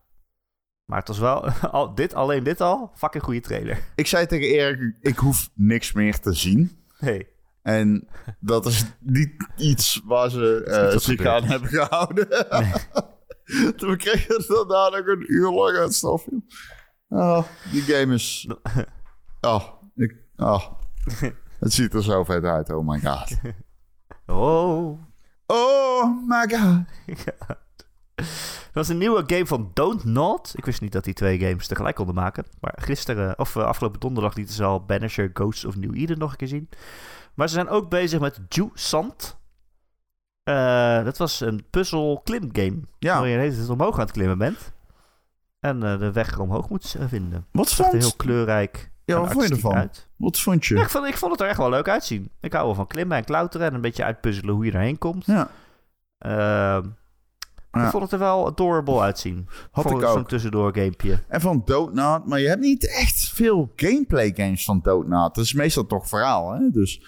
Maar het was wel, al, dit, alleen dit al, fucking goede trailer. Ik zei tegen Erik, ik hoef niks meer te zien. Hey, En dat is niet iets waar ze niet eh, zich aan hebben gehouden. Toen kregen we daarna nog een uur lang uit Starfield. Oh, die game is... Oh, ik... Oh. Het ziet er zo vet uit, oh my god. oh. Oh my god. Er was een nieuwe game van Don't Nod. Ik wist niet dat die twee games tegelijk konden maken. Maar gisteren, of eh, afgelopen donderdag, lieten ze al Banisher Ghosts of New Eden nog een keer zien. Maar ze zijn ook bezig met Ju Sant. Eh, dat was een puzzel klim game. Ja. Waar je de hele tijd omhoog aan het klimmen bent. En eh, de weg omhoog moet vinden. Wat Het zag er heel vond, kleurrijk Ja, wat vond je ervan? uit. wat vond je? Ja, ik, vond, ik vond het er echt wel leuk uitzien. Ik hou wel van klimmen en klauteren en een beetje uitpuzzelen hoe je erheen komt. Ja. Ehm, Ja. Ik vond het er wel adorable uitzien. Had ik zo'n ook. tussendoor gamepje. En van Doodnaat, maar je hebt niet echt veel gameplay games van Doodnaat. Het is meestal toch verhaal, hè? Dus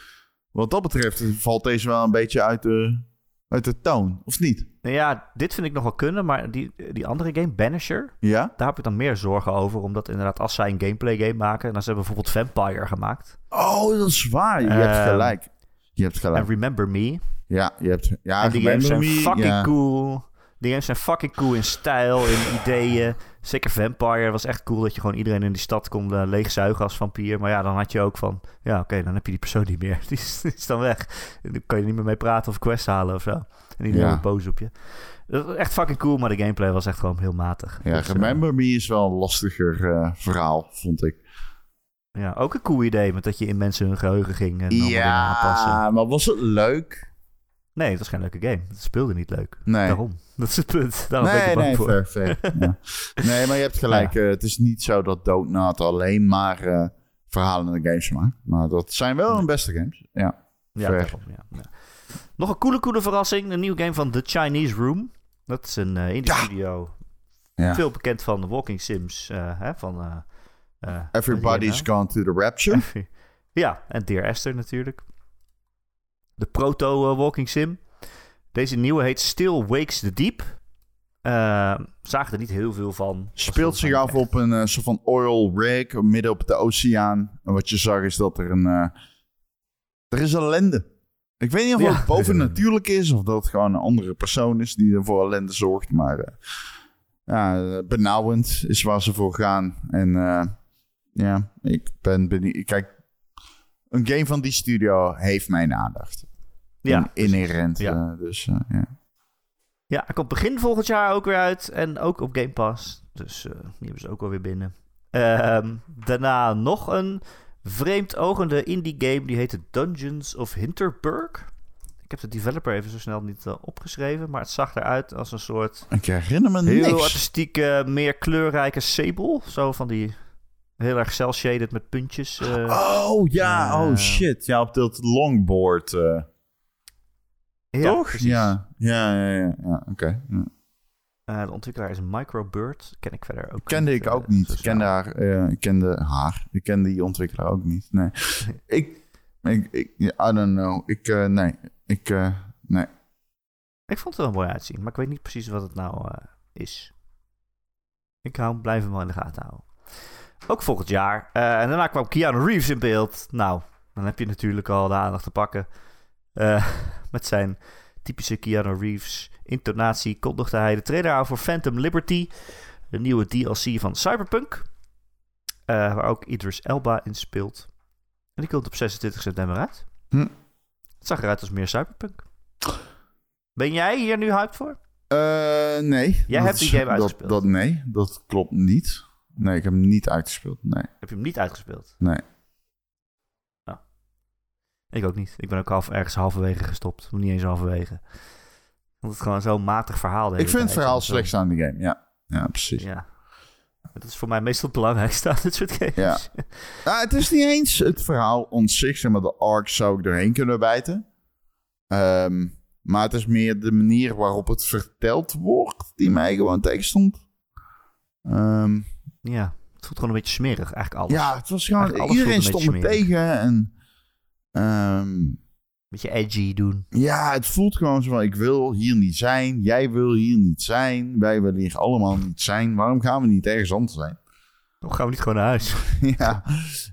wat dat betreft valt deze wel een beetje uit de, uit de toon, of niet? Nou ja, dit vind ik nog wel kunnen, maar die, die andere game, Banisher, Ja? daar heb ik dan meer zorgen over. Omdat inderdaad, als zij een gameplay game maken, dan ze hebben bijvoorbeeld Vampire gemaakt. Oh, dat is waar. Je hebt Ehm, gelijk. Je hebt En gelijk. Remember Me. Ja, je hebt... Ja, en die games zijn Me, fucking ja. cool. Die games zijn fucking cool in stijl, in ideeën. Zeker Vampire was echt cool dat je gewoon iedereen in die stad kon eh, leegzuigen als vampier. Maar ja, dan had je ook van... Ja, oké, dan heb je die persoon niet meer. Die is, die is dan weg. En Dan kan je niet meer mee praten of quests halen of zo. En iedereen Ja. boos op je. Dat was echt fucking cool, maar de gameplay was echt gewoon heel matig. Ja, Dus, eh, Remember Me is wel een lastiger eh, verhaal, vond ik. ja, ook een cool idee met dat je in mensen hun geheugen ging en allemaal dingen aanpassen. Ja, maar was het leuk? Nee, het was geen leuke game. Het speelde niet leuk. Nee. Daarom. Dat is het punt. Daarom ben ik Nee, nee, voor. fair, fair. Ja. Nee, maar je hebt gelijk. eh, het is niet zo dat Doodnaat alleen maar eh verhalende games maakt. Maar dat zijn wel hun beste games. Ja. Ja, daarom, ja. Nog een coole, coole verrassing. Een nieuwe game van The Chinese Room. Dat is een eh indie studio. ja. Veel bekend van de Walking Sims. hè, van, Everybody's wat gone to the rapture. nou? ja, en Dear Esther natuurlijk. De proto-Walking Sim. Deze nieuwe heet Still Wakes the Deep. Eh zagen er niet heel veel van. Speelt zich af op een eh, soort van oil rig midden op de oceaan. En wat je zag is dat er een... eh, er is ellende. Ik weet niet of Ja. het bovennatuurlijk is of dat het gewoon een andere persoon is die er voor ellende zorgt. Maar eh, ja, eh, benauwend is waar ze voor gaan. En eh, ja, ik ben benieuwd. Kijk, een game van die studio heeft mijn aandacht. Ja, In- inherent. Ja. eh, dus eh, ja. Ja, hij komt begin volgend jaar ook weer uit. En ook op Game Pass. Dus eh, die hebben ze ook alweer binnen. Ehm, daarna nog een vreemd ogende indie game. Die heette Dungeons of Hinterburg. Ik heb de developer even zo snel niet opgeschreven. Maar het zag eruit als een soort Ik herinner me heel niks. artistieke, meer kleurrijke Sable. Zo van die heel erg cel-shaded met puntjes. eh. Oh ja, oh shit. Ja, op dat longboard. eh, ja, toch? precies. Ja, ja, ja, ja. ja Oké. Ja. Eh, de ontwikkelaar is Microbird. Ken ik verder ook Kende niet, ik ook niet. Ik kende haar. eh, ik kende haar. Ik kende die ontwikkelaar ook niet. Nee. ik, ik, ik, I don't know. Ik, eh, nee. Ik, eh, nee. Ik vond het er wel mooi uitzien, maar ik weet niet precies wat het nou eh, is. Ik hou, blijf hem wel in de gaten houden. Ook volgend jaar. Eh, en daarna kwam Keanu Reeves in beeld. Nou, dan heb je natuurlijk al de aandacht te pakken. Eh, met zijn typische Keanu Reeves intonatie kondigde hij de trailer aan voor Phantom Liberty. De nieuwe DLC van Cyberpunk. eh, waar ook Idris Elba in speelt. En die komt op 26 september uit. Hm. Het zag eruit als meer Cyberpunk. Ben jij hier nu hyped voor? Nee. Jij Dat hebt die game dat, uitgespeeld. Dat, nee, dat klopt niet. Nee, ik heb hem niet uitgespeeld. Nee, Heb je hem niet uitgespeeld? nee. Ik ook niet. Ik ben ook half, ergens halverwege gestopt. Niet eens halverwege. Want het gewoon zo'n matig verhaal. Ik vind het verhaal slechts aan de game. Ja, ja precies. Ja. Dat is voor mij meestal het belangrijkste aan dit soort games. Ja. Nou, het is niet eens het verhaal on zich, zeg maar de arc zou ik doorheen kunnen bijten. Ehm, maar het is meer de manier waarop het verteld wordt die mij gewoon tegenstond. Ehm, Ja, het voelt gewoon een beetje smerig, eigenlijk alles. ja, het was gewoon, iedereen stond me tegen en ehm, Beetje edgy doen. ja, het voelt gewoon zo van, ik wil hier niet zijn, jij wil hier niet zijn, wij willen hier allemaal niet zijn, waarom gaan we niet ergens anders zijn? Dan gaan we niet gewoon naar huis. Ja,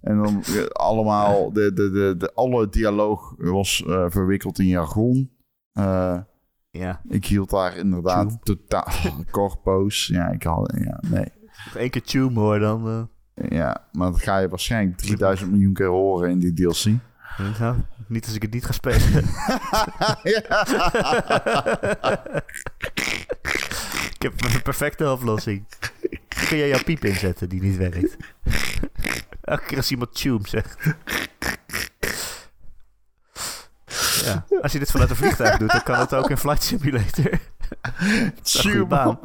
en dan eh, allemaal, de, de, de, de, alle dialoog was eh, verwikkeld in jargon. Eh, Ja, ik hield daar inderdaad totaal corpo's. Ja, ik had, ja, nee. Nog één keer tune hoor, dan... eh, Ja, maar dat ga je waarschijnlijk 3000 miljoen keer horen in die DLC. nou, niet als ik het niet ga spelen. ik heb een perfecte oplossing. Kun jij jouw piep inzetten die niet werkt? Elke keer als iemand tune zegt. Ja, als je dit vanuit een vliegtuig doet, dan kan het ook in Flight Simulator. Tune,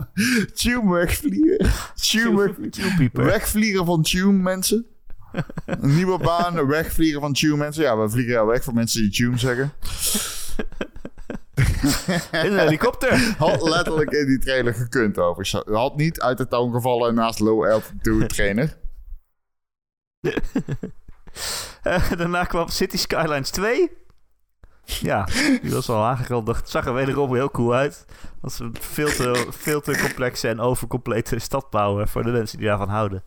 tune wegvliegen. Tune, Tune wegvliegen van Tune mensen. Een nieuwe baan, wegvliegen van Tune mensen. Ja, we vliegen weg voor mensen die Tune zeggen. In een helikopter. Had letterlijk in die trailer gekund over. Had niet uit de toon gevallen naast low altitude trainer. Eh, daarna kwam City Skylines 2. Ja, die was wel aangekondigd. Het zag er wederom heel cool uit. Als een veel te, veel te complexe en overcomplete stad bouwen voor de mensen die daarvan houden.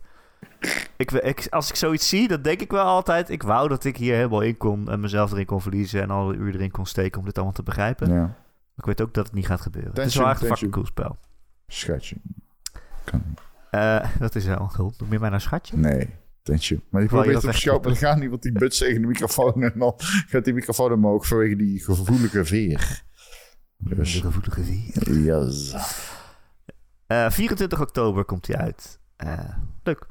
Ik, als ik zoiets zie, dan denk ik wel altijd... Ik wou dat ik hier helemaal in kon en mezelf erin kon verliezen... en alle uur erin kon steken om dit allemaal te begrijpen. Ja, Maar ik weet ook dat het niet gaat gebeuren. het is wel echt een fucking cool spel. schatje. Kan niet. Eh, dat is wel goed. Noem je mij nou schatje? Nee, you. Maar je probeert dat op maar dat gaat niet, want die buts tegen de microfoon en dan gaat die microfoon omhoog vanwege die gevoelige veer. De Dus, gevoelige vier. yes. Eh, 24 oktober komt hij uit. Eh, leuk.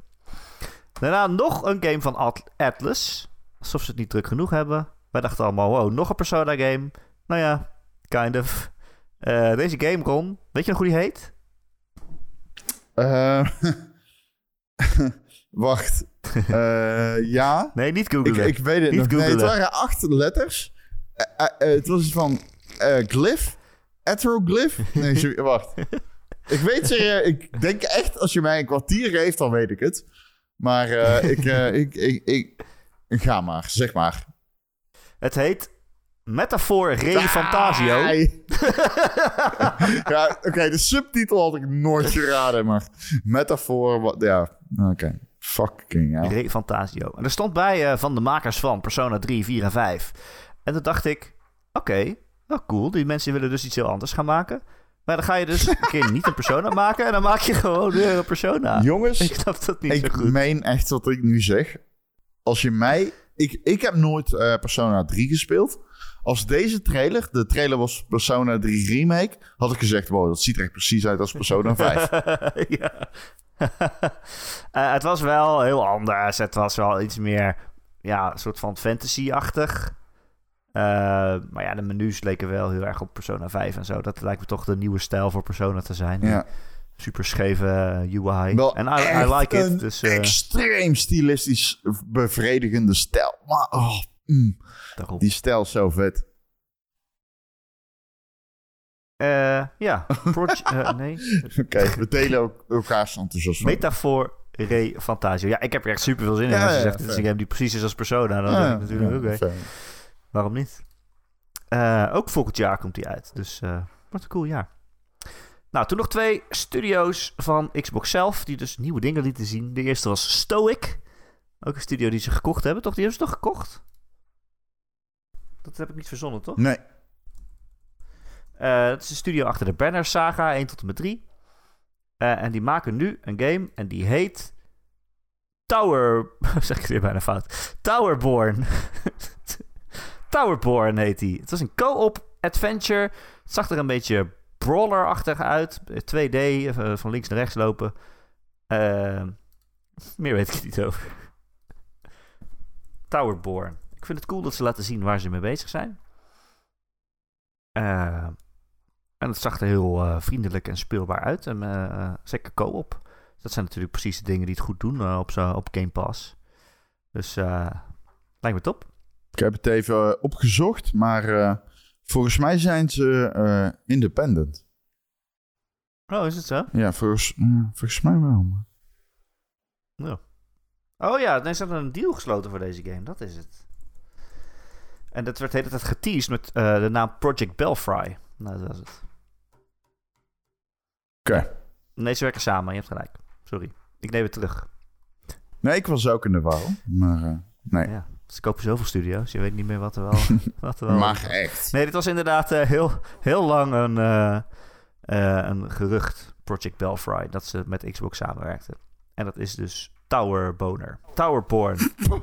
Daarna nog een game van At- Atlas. Alsof ze het niet druk genoeg hebben. Wij dachten allemaal, wow, nog een Persona game. Nou ja, kind of. Eh, deze game, Ron, weet je nog hoe die heet? Eh, wacht. Eh, ja. Nee, niet Ik, googlen. ik weet het Niet nog. Nee, het waren acht letters. Eh, eh, het was van glyph. Atroglyph. Nee, wacht. Ik weet serieus. Ik denk echt, als je mij een kwartier geeft, dan weet ik het. Maar ik, ik, ik, ik, Ga maar, zeg maar. Het heet Metafoor Re Fantasio. Ja, oké, de subtitel had ik nooit geraden, maar metafoor, wat, ja, oké. Fucking hell. Fantasio. En er stond bij eh, van de makers van Persona 3, 4 en 5. En toen dacht ik, oké, nou cool. Die mensen willen dus iets heel anders gaan maken. Maar dan ga je dus een keer niet een Persona maken en dan maak je gewoon weer een Persona. Jongens, Ik snap dat niet zo ik meen echt wat ik nu zeg. Als je mij... Ik, ik heb nooit eh, Persona 3 gespeeld. Als deze trailer, de trailer was Persona 3 Remake, had ik gezegd, wow, dat ziet er echt precies uit als Persona 5. ja. Eh, het was wel heel anders. Het was wel iets meer, ja, een soort van fantasy-achtig. Eh, maar ja, de menus leken wel heel erg op Persona 5 en zo. Dat lijkt me toch de nieuwe stijl voor Persona te zijn. ja. Super scheve eh, UI. Wel en I, I like it. Dus Extreem stilistisch bevredigende stijl. Maar, oh, mm, die stijl is zo vet. Eh, ja, eh, nee. Oké, we delen ook elkaars enthousiasme. Metafoor Re Fantasio. Ja, ik heb er echt super veel zin in. Ja, Als je ja, zegt, dit is een fair. game die precies is als Persona. Dan Ja, ik natuurlijk, fair. Waarom niet? Eh, ook volgend jaar komt hij uit. Dus eh wat een cool jaar. Nou, toen nog twee studio's van Xbox zelf. Die dus nieuwe dingen lieten zien. De eerste was Stoic. Ook een studio die ze gekocht hebben. Toch? Die hebben ze toch gekocht? Dat heb ik niet verzonnen, toch? Nee. Eh, het is een studio achter de Banner Saga 1 tot en met 3. Eh, en die maken nu een game en die heet Tower... zeg ik weer bijna fout. Towerborn. Towerborn heet die. Het was een co-op adventure. Het zag er een beetje brawler-achtig uit. 2D, eh, van links naar rechts lopen. Eh, meer weet ik niet over. Towerborn. Ik vind het cool dat ze laten zien waar ze mee bezig zijn. Eh, en het zag er heel eh, vriendelijk en speelbaar uit. En eh, zeker co-op. Dat zijn natuurlijk precies de dingen die het goed doen op, zo, op Game Pass. Dus lijkt me top. Ik heb het even opgezocht, maar volgens mij zijn ze independent. Oh, is het zo? Ja, volgens, mm, volgens mij wel. Oh ja, nee, ze hebben een deal gesloten voor deze game. Dat is het. En dat werd de hele tijd geteased met de naam Project Belfry. Nou, dat was het. Oké. Nee, ze werken samen. Je hebt gelijk. Sorry. Ik neem het terug. Nee, ik was ook in de war. Maar eh, nee. Ja, ze kopen zoveel studio's. Je weet niet meer wat er wel... wat er wel maar echt. Nee, dit was inderdaad eh, heel, heel lang een, eh, een gerucht, Project Belfry, dat ze met Xbox samenwerkten. En dat is dus Tower Boner. Towerborn. Doe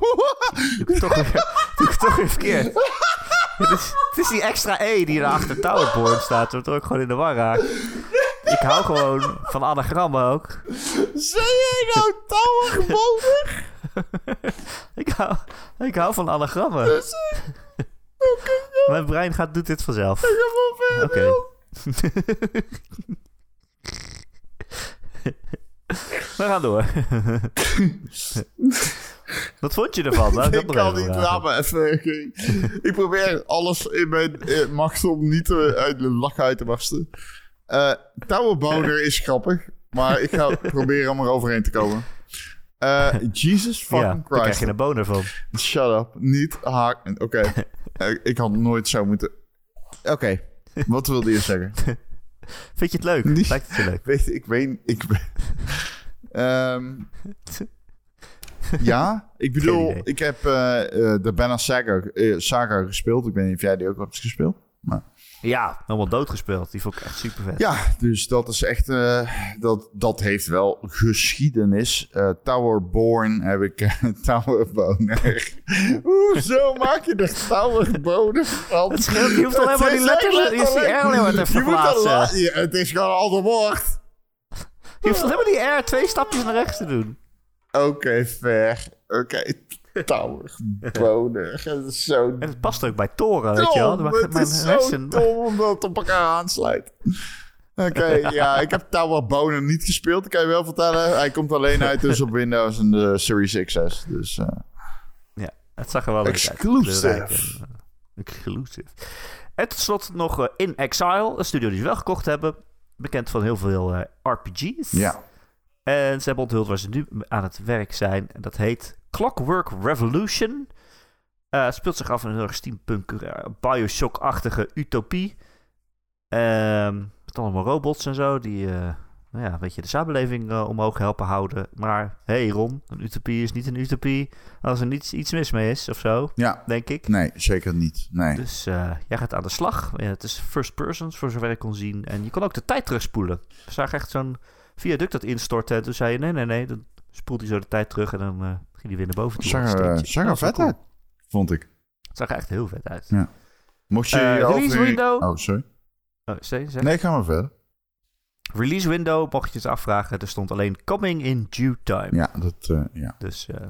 ik het toch weer, doe ik het toch weer verkeerd. het, is, het is die extra E die erachter Towerborn staat, waardoor ik gewoon in de war raak. Ik hou gewoon van anagrammen ook. Zei jij nou? Ik hou, ik hou van anagrammen. Mijn brein gaat, doet dit vanzelf. Oké. We gaan door. Wat vond je ervan? Ik kan niet, me even. ik- probeer alles in mijn macht om niet te, uit de lach uit te barsten. Eh Tower Boner is grappig, maar ik ga proberen om er overheen te komen. Eh, Jesus Ja, fucking daar krijg Christ. je een boner van. Shut up. Niet haak. Oké. Eh, ik had nooit zo moeten. Oké. Wat wilde je zeggen? Vind je het leuk? Niet- Lijkt het je leuk? Weet ik weet. Ik, Ehm, ja, ik bedoel, ik heb de Banner Saga, Saga gespeeld. Ik weet niet of jij die ook hebt gespeeld. Maar, Ja, helemaal doodgespeeld. Die vond ik echt super vet. ja, dus dat is echt. eh, dat, dat heeft wel geschiedenis. Eh Towerborn heb ik. eh, Towerboner. Hoezo maak je de Towerboner van? Het scheelt, je hoeft al Het helemaal die is letters... Je is die letterlijk- R alleen maar te Je verplaatsen. la- ja, Het is gewoon al de woord. Je hoeft al helemaal die R twee stapjes naar rechts te doen. Oké, fair. Oké, Towerboner. Het is zo En het past ook bij toren, weet je wel. Het mijn is zo dom omdat het op elkaar aansluit. Oké, ja, ik heb Towerboner niet gespeeld. Ik kan je wel vertellen. Hij komt alleen uit dus op Windows en de Series XS. Dus eh, Ja, het zag er wel leuk uit. Exclusive. En, Exclusive. En tot slot nog eh, In Exile, een studio die ze wel gekocht hebben. Bekend van heel veel eh, RPG's. ja. En ze hebben onthuld waar ze nu aan het werk zijn. En dat heet Clockwork Revolution. Het speelt zich af in een heel erg steampunk, eh, Bioshock-achtige utopie. Ehm met allemaal robots en zo die eh, nou ja, een beetje de samenleving omhoog helpen houden. Maar hey Ron, een utopie is niet een utopie als er niets, iets mis mee is of zo, ja, denk ik. nee, zeker niet. Nee. Dus jij gaat aan de slag. Ja, het is first persons, voor zover ik kon zien. En je kon ook de tijd terugspoelen. We zagen echt zo'n viaduct dat instortte. En toen zei je, nee, nee, nee. Dan spoelt hij zo de tijd terug en dan ging hij weer naar boven toe. Zag zag er vet cool. uit, vond ik. Het zag er echt heel vet uit. Ja. Mocht je je release window? Oh, sorry. Oh, zeg, zeg. Nee, ga maar verder. Release window, mocht je het afvragen. Er stond alleen coming in due time. Ja, dat, eh, ja. Dus eh,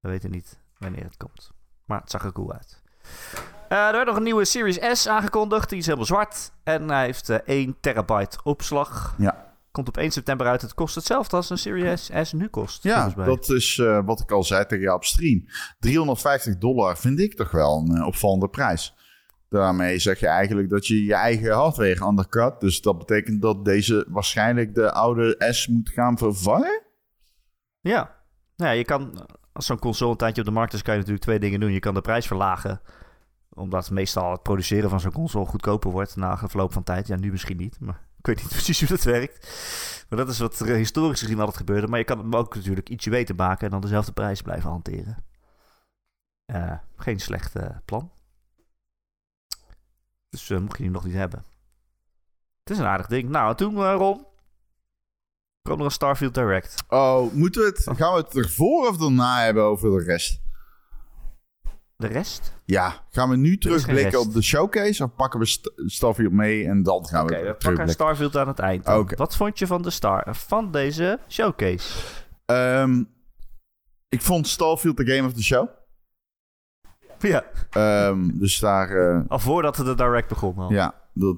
we weten niet wanneer het komt. Maar het zag er cool uit. Eh, er werd nog een nieuwe Series S aangekondigd. Die is helemaal zwart. En hij heeft eh 1 terabyte opslag. Ja. Komt op 1 september uit. Het kost hetzelfde als een Series S nu kost. Ja, dat is eh, wat ik al zei tegen jou op stream. 350 dollar vind ik toch wel een eh, opvallende prijs. Daarmee zeg je eigenlijk dat je je eigen hardware undercut. Dus dat betekent dat deze waarschijnlijk de oude S moet gaan vervangen. Ja. Nou ja, je kan, als zo'n console een tijdje op de markt is, kan je natuurlijk twee dingen doen. Je kan de prijs verlagen, omdat meestal het produceren van zo'n console goedkoper wordt na verloop van tijd. Ja, nu misschien niet, maar ik weet niet precies hoe dat werkt. Maar dat is wat er historisch gezien altijd gebeurde. Maar je kan hem ook natuurlijk ietsje beter maken en dan dezelfde prijs blijven hanteren. Eh, geen slecht eh, plan. Dus eh, mocht je die nog niet hebben. Het is een aardig ding. Nou, en toen eh, Ron, kwam er een Starfield Direct. Oh, moeten we het, gaan we het ervoor of erna hebben over de rest? De rest? Ja, gaan we nu terugblikken op de showcase of pakken we St- Starfield mee en dan gaan Oké, we we pakken? Starfield aan het eind. Wat vond je van de star van deze showcase? Ehm, ik vond Starfield de game of the show. Ja, Ehm, dus daar... eh, al voordat de direct begon al. Ja, dat...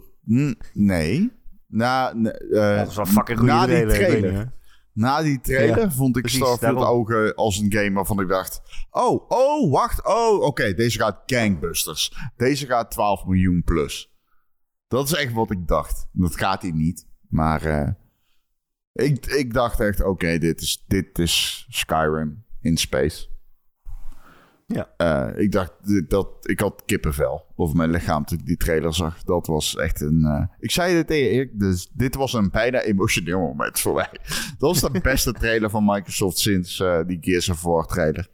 nee. Na, eh, Dat is wel fucking goede na die trailer. Na die trailer Ja, vond ik precies, Starfield daarom. ook eh, als een game waarvan ik dacht... Oh, oh, wacht. Oh, oké. deze gaat gangbusters. Deze gaat 12 miljoen plus. Dat is echt wat ik dacht. Dat gaat hij niet. Maar eh, ik, ik dacht echt... Oké, dit, is, dit is Skyrim in space. Ja. Eh, ik dacht dat ik had kippenvel over mijn lichaam toen ik die trailer zag. Dat was echt een. eh, ik zei dit tegen Erik, dus dit was een bijna emotioneel moment voor mij. Dat was de beste trailer van Microsoft sinds eh, die Gears of War trailer.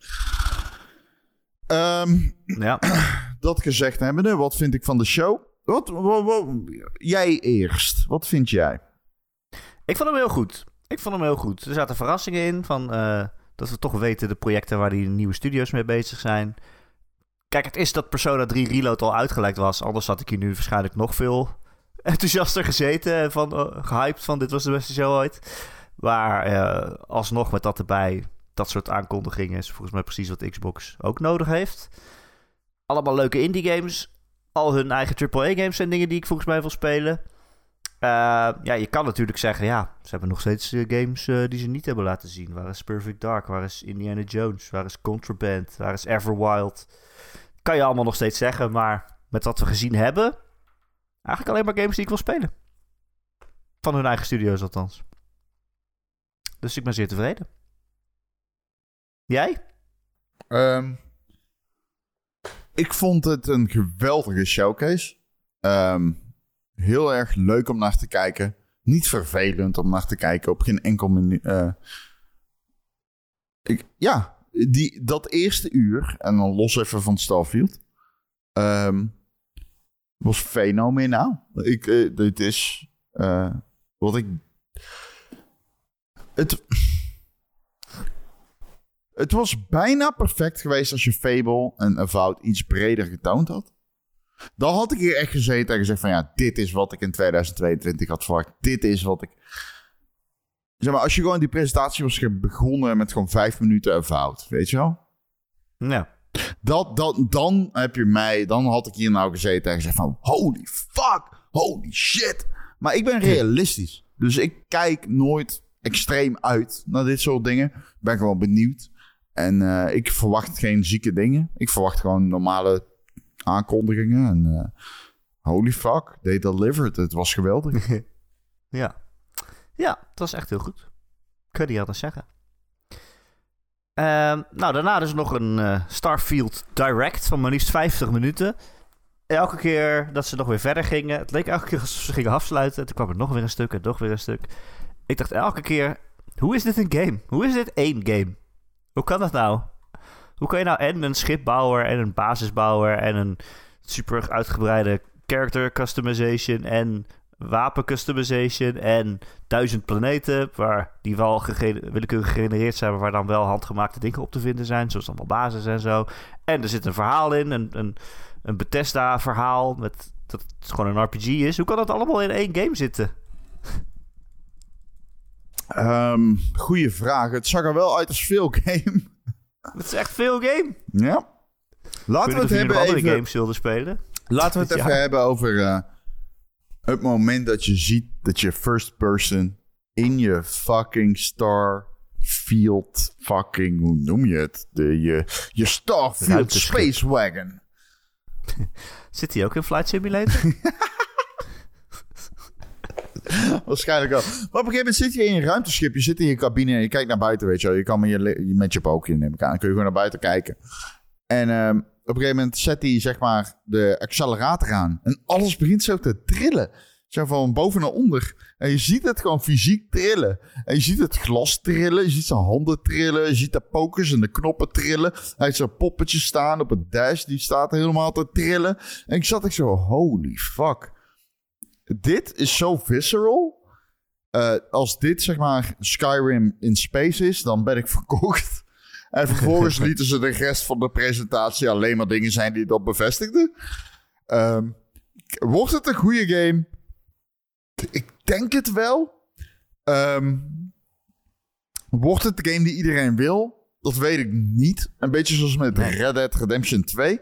Ehm, Ja. dat gezegd hebbende, wat vind ik van de show? Wat, wat, wat- jij eerst. Wat vind jij? Ik vond hem heel goed. Ik vond hem heel goed. Er zaten verrassingen in van dat we toch weten de projecten waar die nieuwe studio's mee bezig zijn. Kijk, het is dat Persona 3 Reload al uitgelekt was. Anders had ik hier nu waarschijnlijk nog veel enthousiaster gezeten. En van, eh, gehyped van dit was de beste show ooit. Maar eh, alsnog met dat erbij, dat soort aankondigingen is volgens mij precies wat Xbox ook nodig heeft. Allemaal leuke indie games. Al hun eigen AAA games zijn dingen die ik volgens mij wil spelen. Uh, ja, je kan natuurlijk zeggen, ja, ze hebben nog steeds uh, games uh, die ze niet hebben laten zien. Waar is Perfect Dark? Waar is Indiana Jones? Waar is Contraband? Waar is Everwild? Kan je allemaal nog steeds zeggen, maar met wat we gezien hebben, eigenlijk alleen maar games die ik wil spelen. Van hun eigen studio's althans. Dus ik ben zeer tevreden. Jij? Um, ik vond het een geweldige showcase. Um, heel erg leuk om naar te kijken. Niet vervelend om naar te kijken op geen enkel minuut. Uh, ik, ja, die, dat eerste uur, en dan los even van Starfield, um, was fenomenaal. Ik, uh, dit is uh, wat ik. Het. Het was bijna perfect geweest als je Fable en Avowed iets breder getoond had. Dan had ik hier echt gezeten en gezegd van ja, dit is wat ik in 2022 had verwacht. Dit is wat ik... Zeg maar, als je gewoon die presentatie was begonnen met gewoon vijf minuten Avowed, weet je wel? Ja. Dat, dat, dan heb je mij, dan had ik hier nou gezeten en gezegd van holy fuck, holy shit. Maar ik ben realistisch. Dus ik kijk nooit extreem uit naar dit soort dingen. Ik ben gewoon benieuwd. En uh, ik verwacht geen zieke dingen. Ik verwacht gewoon normale aankondigingen. En uh, holy fuck, they delivered. Het was geweldig. ja. Ja, het was echt heel goed. Kun je anders zeggen. Uh, nou, daarna dus nog een uh, Starfield Direct van maar liefst 50 minuten. Elke keer dat ze nog weer verder gingen, het leek elke keer als ze gingen afsluiten. Toen kwam er nog weer een stuk en nog weer een stuk. Ik dacht elke keer, hoe is dit een game? Hoe is dit één game? Hoe kan dat nou? Hoe kan je nou en een schipbouwer en een basisbouwer en een super uitgebreide character customization en wapen customization en duizend planeten waar die wel willekeurig gegenereerd zijn, maar waar dan wel handgemaakte dingen op te vinden zijn, zoals allemaal basis en zo. En er zit een verhaal in, een, een, een Bethesda verhaal met dat het gewoon een RPG is. Hoe kan dat allemaal in één game zitten? Um, goeie vraag. Het zag er wel uit als veel game. Het is echt veel game. Ja. Laten we het hebben over andere games wilden spelen. Laten we het even hebben over uh, het moment dat je ziet dat je first person in je fucking Starfield fucking, hoe noem je het? De, je, je Starfield Space Wagon. Zit hij ook in Flight Simulator? Waarschijnlijk wel. Maar op een gegeven moment zit je in een ruimteschip. Je zit in je cabine en je kijkt naar buiten, weet je wel. Je kan met je, met je pookje neem ik. Dan kun je gewoon naar buiten kijken. En um, op een gegeven moment zet hij zeg maar de accelerator aan. En alles begint zo te trillen. Zo van boven naar onder. En je ziet het gewoon fysiek trillen. En je ziet het glas trillen. Je ziet zijn handen trillen. Je ziet de pokers en de knoppen trillen. Hij heeft zo'n poppetje staan op het dash. Die staat helemaal te trillen. En ik zat ik zo, holy fuck dit is zo visceral. Uh, als dit zeg maar Skyrim in space is, dan ben ik verkocht. En vervolgens lieten ze de rest van de presentatie alleen maar dingen zijn die dat bevestigden. Um, wordt het een goede game? Ik denk het wel. Um, wordt het de game die iedereen wil? Dat weet ik niet. Een beetje zoals met Red Dead Redemption 2.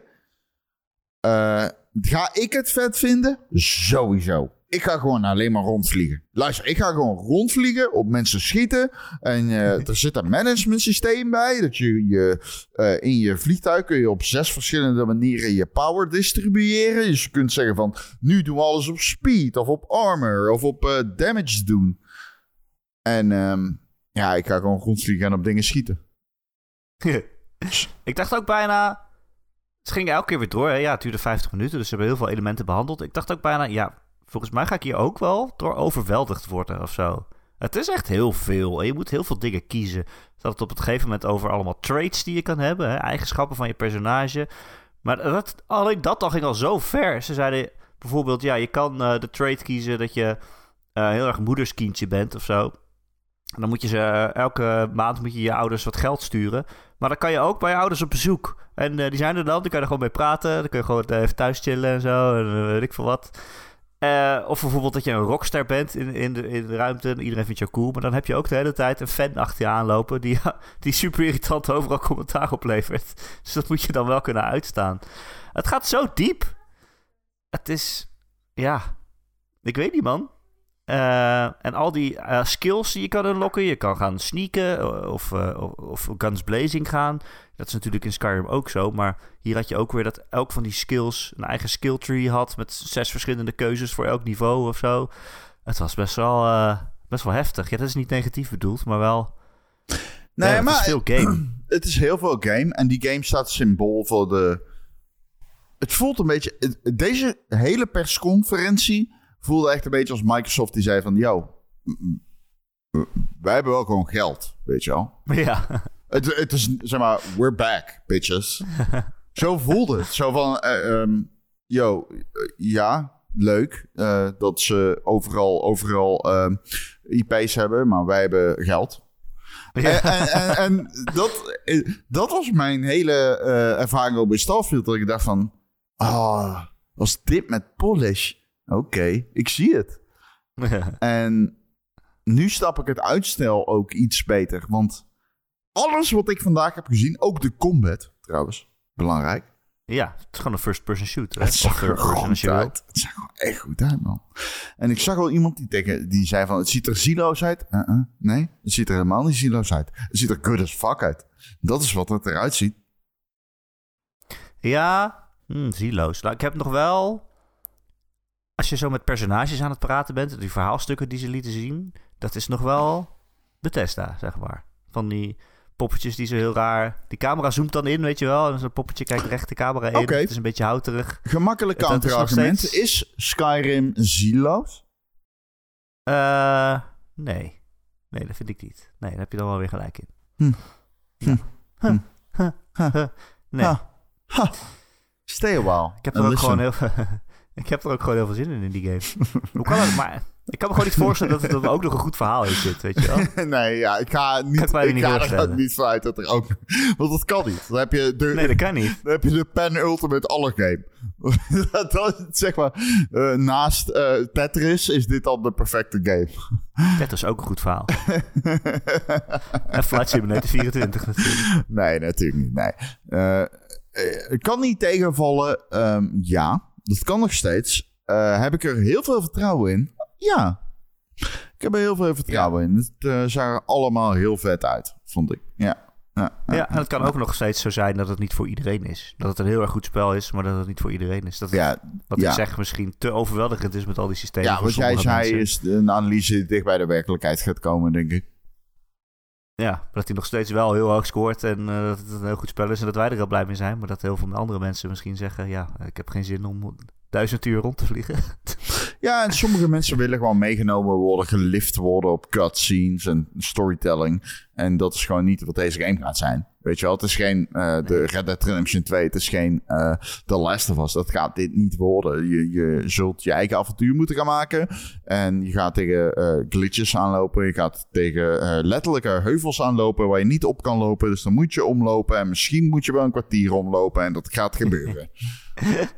Uh, ga ik het vet vinden? Sowieso. Ik ga gewoon alleen maar rondvliegen. Luister, ik ga gewoon rondvliegen, op mensen schieten. En uh, er zit een management systeem bij. Dat je, je uh, in je vliegtuig kun je op zes verschillende manieren je power distribueren. Dus je kunt zeggen van, nu doen we alles op speed of op armor of op uh, damage doen. En um, ja, ik ga gewoon rondvliegen en op dingen schieten. ik dacht ook bijna... Het ging elke keer weer door. Hè? Ja, het duurde 50 minuten, dus ze hebben heel veel elementen behandeld. Ik dacht ook bijna, ja, volgens mij ga ik hier ook wel door overweldigd worden of zo. Het is echt heel veel. En je moet heel veel dingen kiezen. Had het op het gegeven moment over allemaal traits die je kan hebben. Eigenschappen van je personage. Maar dat, alleen dat al ging al zo ver. Ze zeiden bijvoorbeeld, ja, je kan uh, de trait kiezen dat je uh, heel erg moederskindje bent of zo. En dan moet je ze uh, elke maand moet je je ouders wat geld sturen. Maar dan kan je ook bij je ouders op bezoek. En die zijn er dan, dan kan je er gewoon mee praten. Dan kun je gewoon even thuis chillen en zo. En weet ik veel wat. Of bijvoorbeeld dat je een rockster bent in, in, de, in de ruimte en iedereen vindt jou cool. Maar dan heb je ook de hele tijd een fan achter je aanlopen die, die super irritant overal commentaar oplevert. Dus dat moet je dan wel kunnen uitstaan. Het gaat zo diep. Het is, ja, ik weet niet man. Eh, en al die eh, skills die je kan unlocken. Je kan gaan sneaken eh, of, uh, of guns blazing gaan. Dat is natuurlijk in Skyrim ook zo. Maar hier had je ook weer dat elk van die skills een eigen skill tree had. Met zes verschillende keuzes voor elk niveau of zo. Het was best wel, best wel heftig. Ja, dat is niet negatief bedoeld, maar wel... Nee, ja, maar het is veel game. Het is heel veel game. En die game staat symbool voor de... Het voelt een beetje... Deze hele persconferentie voelde echt een beetje als Microsoft die zei van... Yo, wij hebben wel gewoon geld, weet je wel. Ja. Het, het is, zeg maar, we're back, bitches. Zo voelde het. Zo van, uh, um, yo, uh, ja, leuk uh, dat ze overal, overal um, IP's hebben, maar wij hebben geld. Ja. En, en, en, dat, dat was mijn hele ervaring ook bij Starfield. Dat ik dacht van, ah, oh, was dit met polish? Oké, okay, ik zie het. en nu stap ik het uitstel ook iets beter. Want alles wat ik vandaag heb gezien, ook de combat trouwens, belangrijk. Ja, het is gewoon een first-person shooter. Het zag er goed uit. Het zag er echt goed uit, man. En ik zag al iemand die, tegen, die zei van, het ziet er zieloos uit. Uh -uh, nee, het ziet er helemaal niet zieloos uit. Het ziet er good as fuck uit. Dat is wat het eruit ziet. Ja, hm, zieloos. Nou, ik heb nog wel... Als je zo met personages aan het praten bent, die verhaalstukken die ze lieten zien, dat is nog wel Bethesda, zeg maar. Van die poppetjes die zo heel raar... Die camera zoomt dan in, weet je wel. En zo'n poppetje kijkt recht de camera in. Okay. Het is een beetje houterig. Gemakkelijk counterargument. Is, steeds... is Skyrim zieloos? Uh, nee. Nee, dat vind ik niet. Nee, daar heb je dan wel weer gelijk in. Hm. Ja. Hm. Nee. Ha. Ha. Stay a while. Ik heb er ook gewoon heel Ik heb er ook gewoon heel veel zin in in die game. Hoe kan dat? Maar ik kan me gewoon niet voorstellen dat er ook nog een goed verhaal in zit, weet je wel? nee, ja, ik ga, niet, ik, ik niet ga er niet vanuit dat er ook... Want dat kan niet. Dan heb je de, nee, dat kan niet. Dan heb je de Pen Ultimate alle game. dat is zeg maar... Uh, naast uh, Tetris is dit al de perfecte game. Tetris is ook een goed verhaal. en Flight Simulator 24 natuurlijk. Nee, natuurlijk niet. Nee. Uh, kan niet tegenvallen. Um, ja, dat kan nog steeds. Uh, heb ik er heel veel vertrouwen in? Ja. Ik heb er heel veel vertrouwen ja. in. Het uh, zag er allemaal heel vet uit, vond ik. Ja. Ja, ja, ja, en het kan ook nog steeds zo zijn dat het niet voor iedereen is. Dat het een heel erg goed spel is, maar dat het niet voor iedereen is. Dat het, ja, wat ik zeg misschien te overweldigend is met al die systemen. Ja, wat jij zei is een analyse die dicht bij de werkelijkheid gaat komen, denk ik. Ja, dat hij nog steeds wel heel hoog scoort en uh, dat het een heel goed spel is en dat wij er heel blij mee zijn. Maar dat heel veel andere mensen misschien zeggen, ja, ik heb geen zin om duizend uur rond te vliegen. Ja, en sommige mensen willen gewoon meegenomen worden, gelift worden op cutscenes en storytelling. En dat is gewoon niet wat deze game gaat zijn. Weet je wel, het is geen uh, de Red Dead Redemption 2, het is geen uh, The Last of Us. Dat gaat dit niet worden. Je, je zult je eigen avontuur moeten gaan maken. En je gaat tegen uh, glitches aanlopen. Je gaat tegen letterlijke heuvels aanlopen waar je niet op kan lopen. Dus dan moet je omlopen. En misschien moet je wel een kwartier omlopen. En dat gaat gebeuren.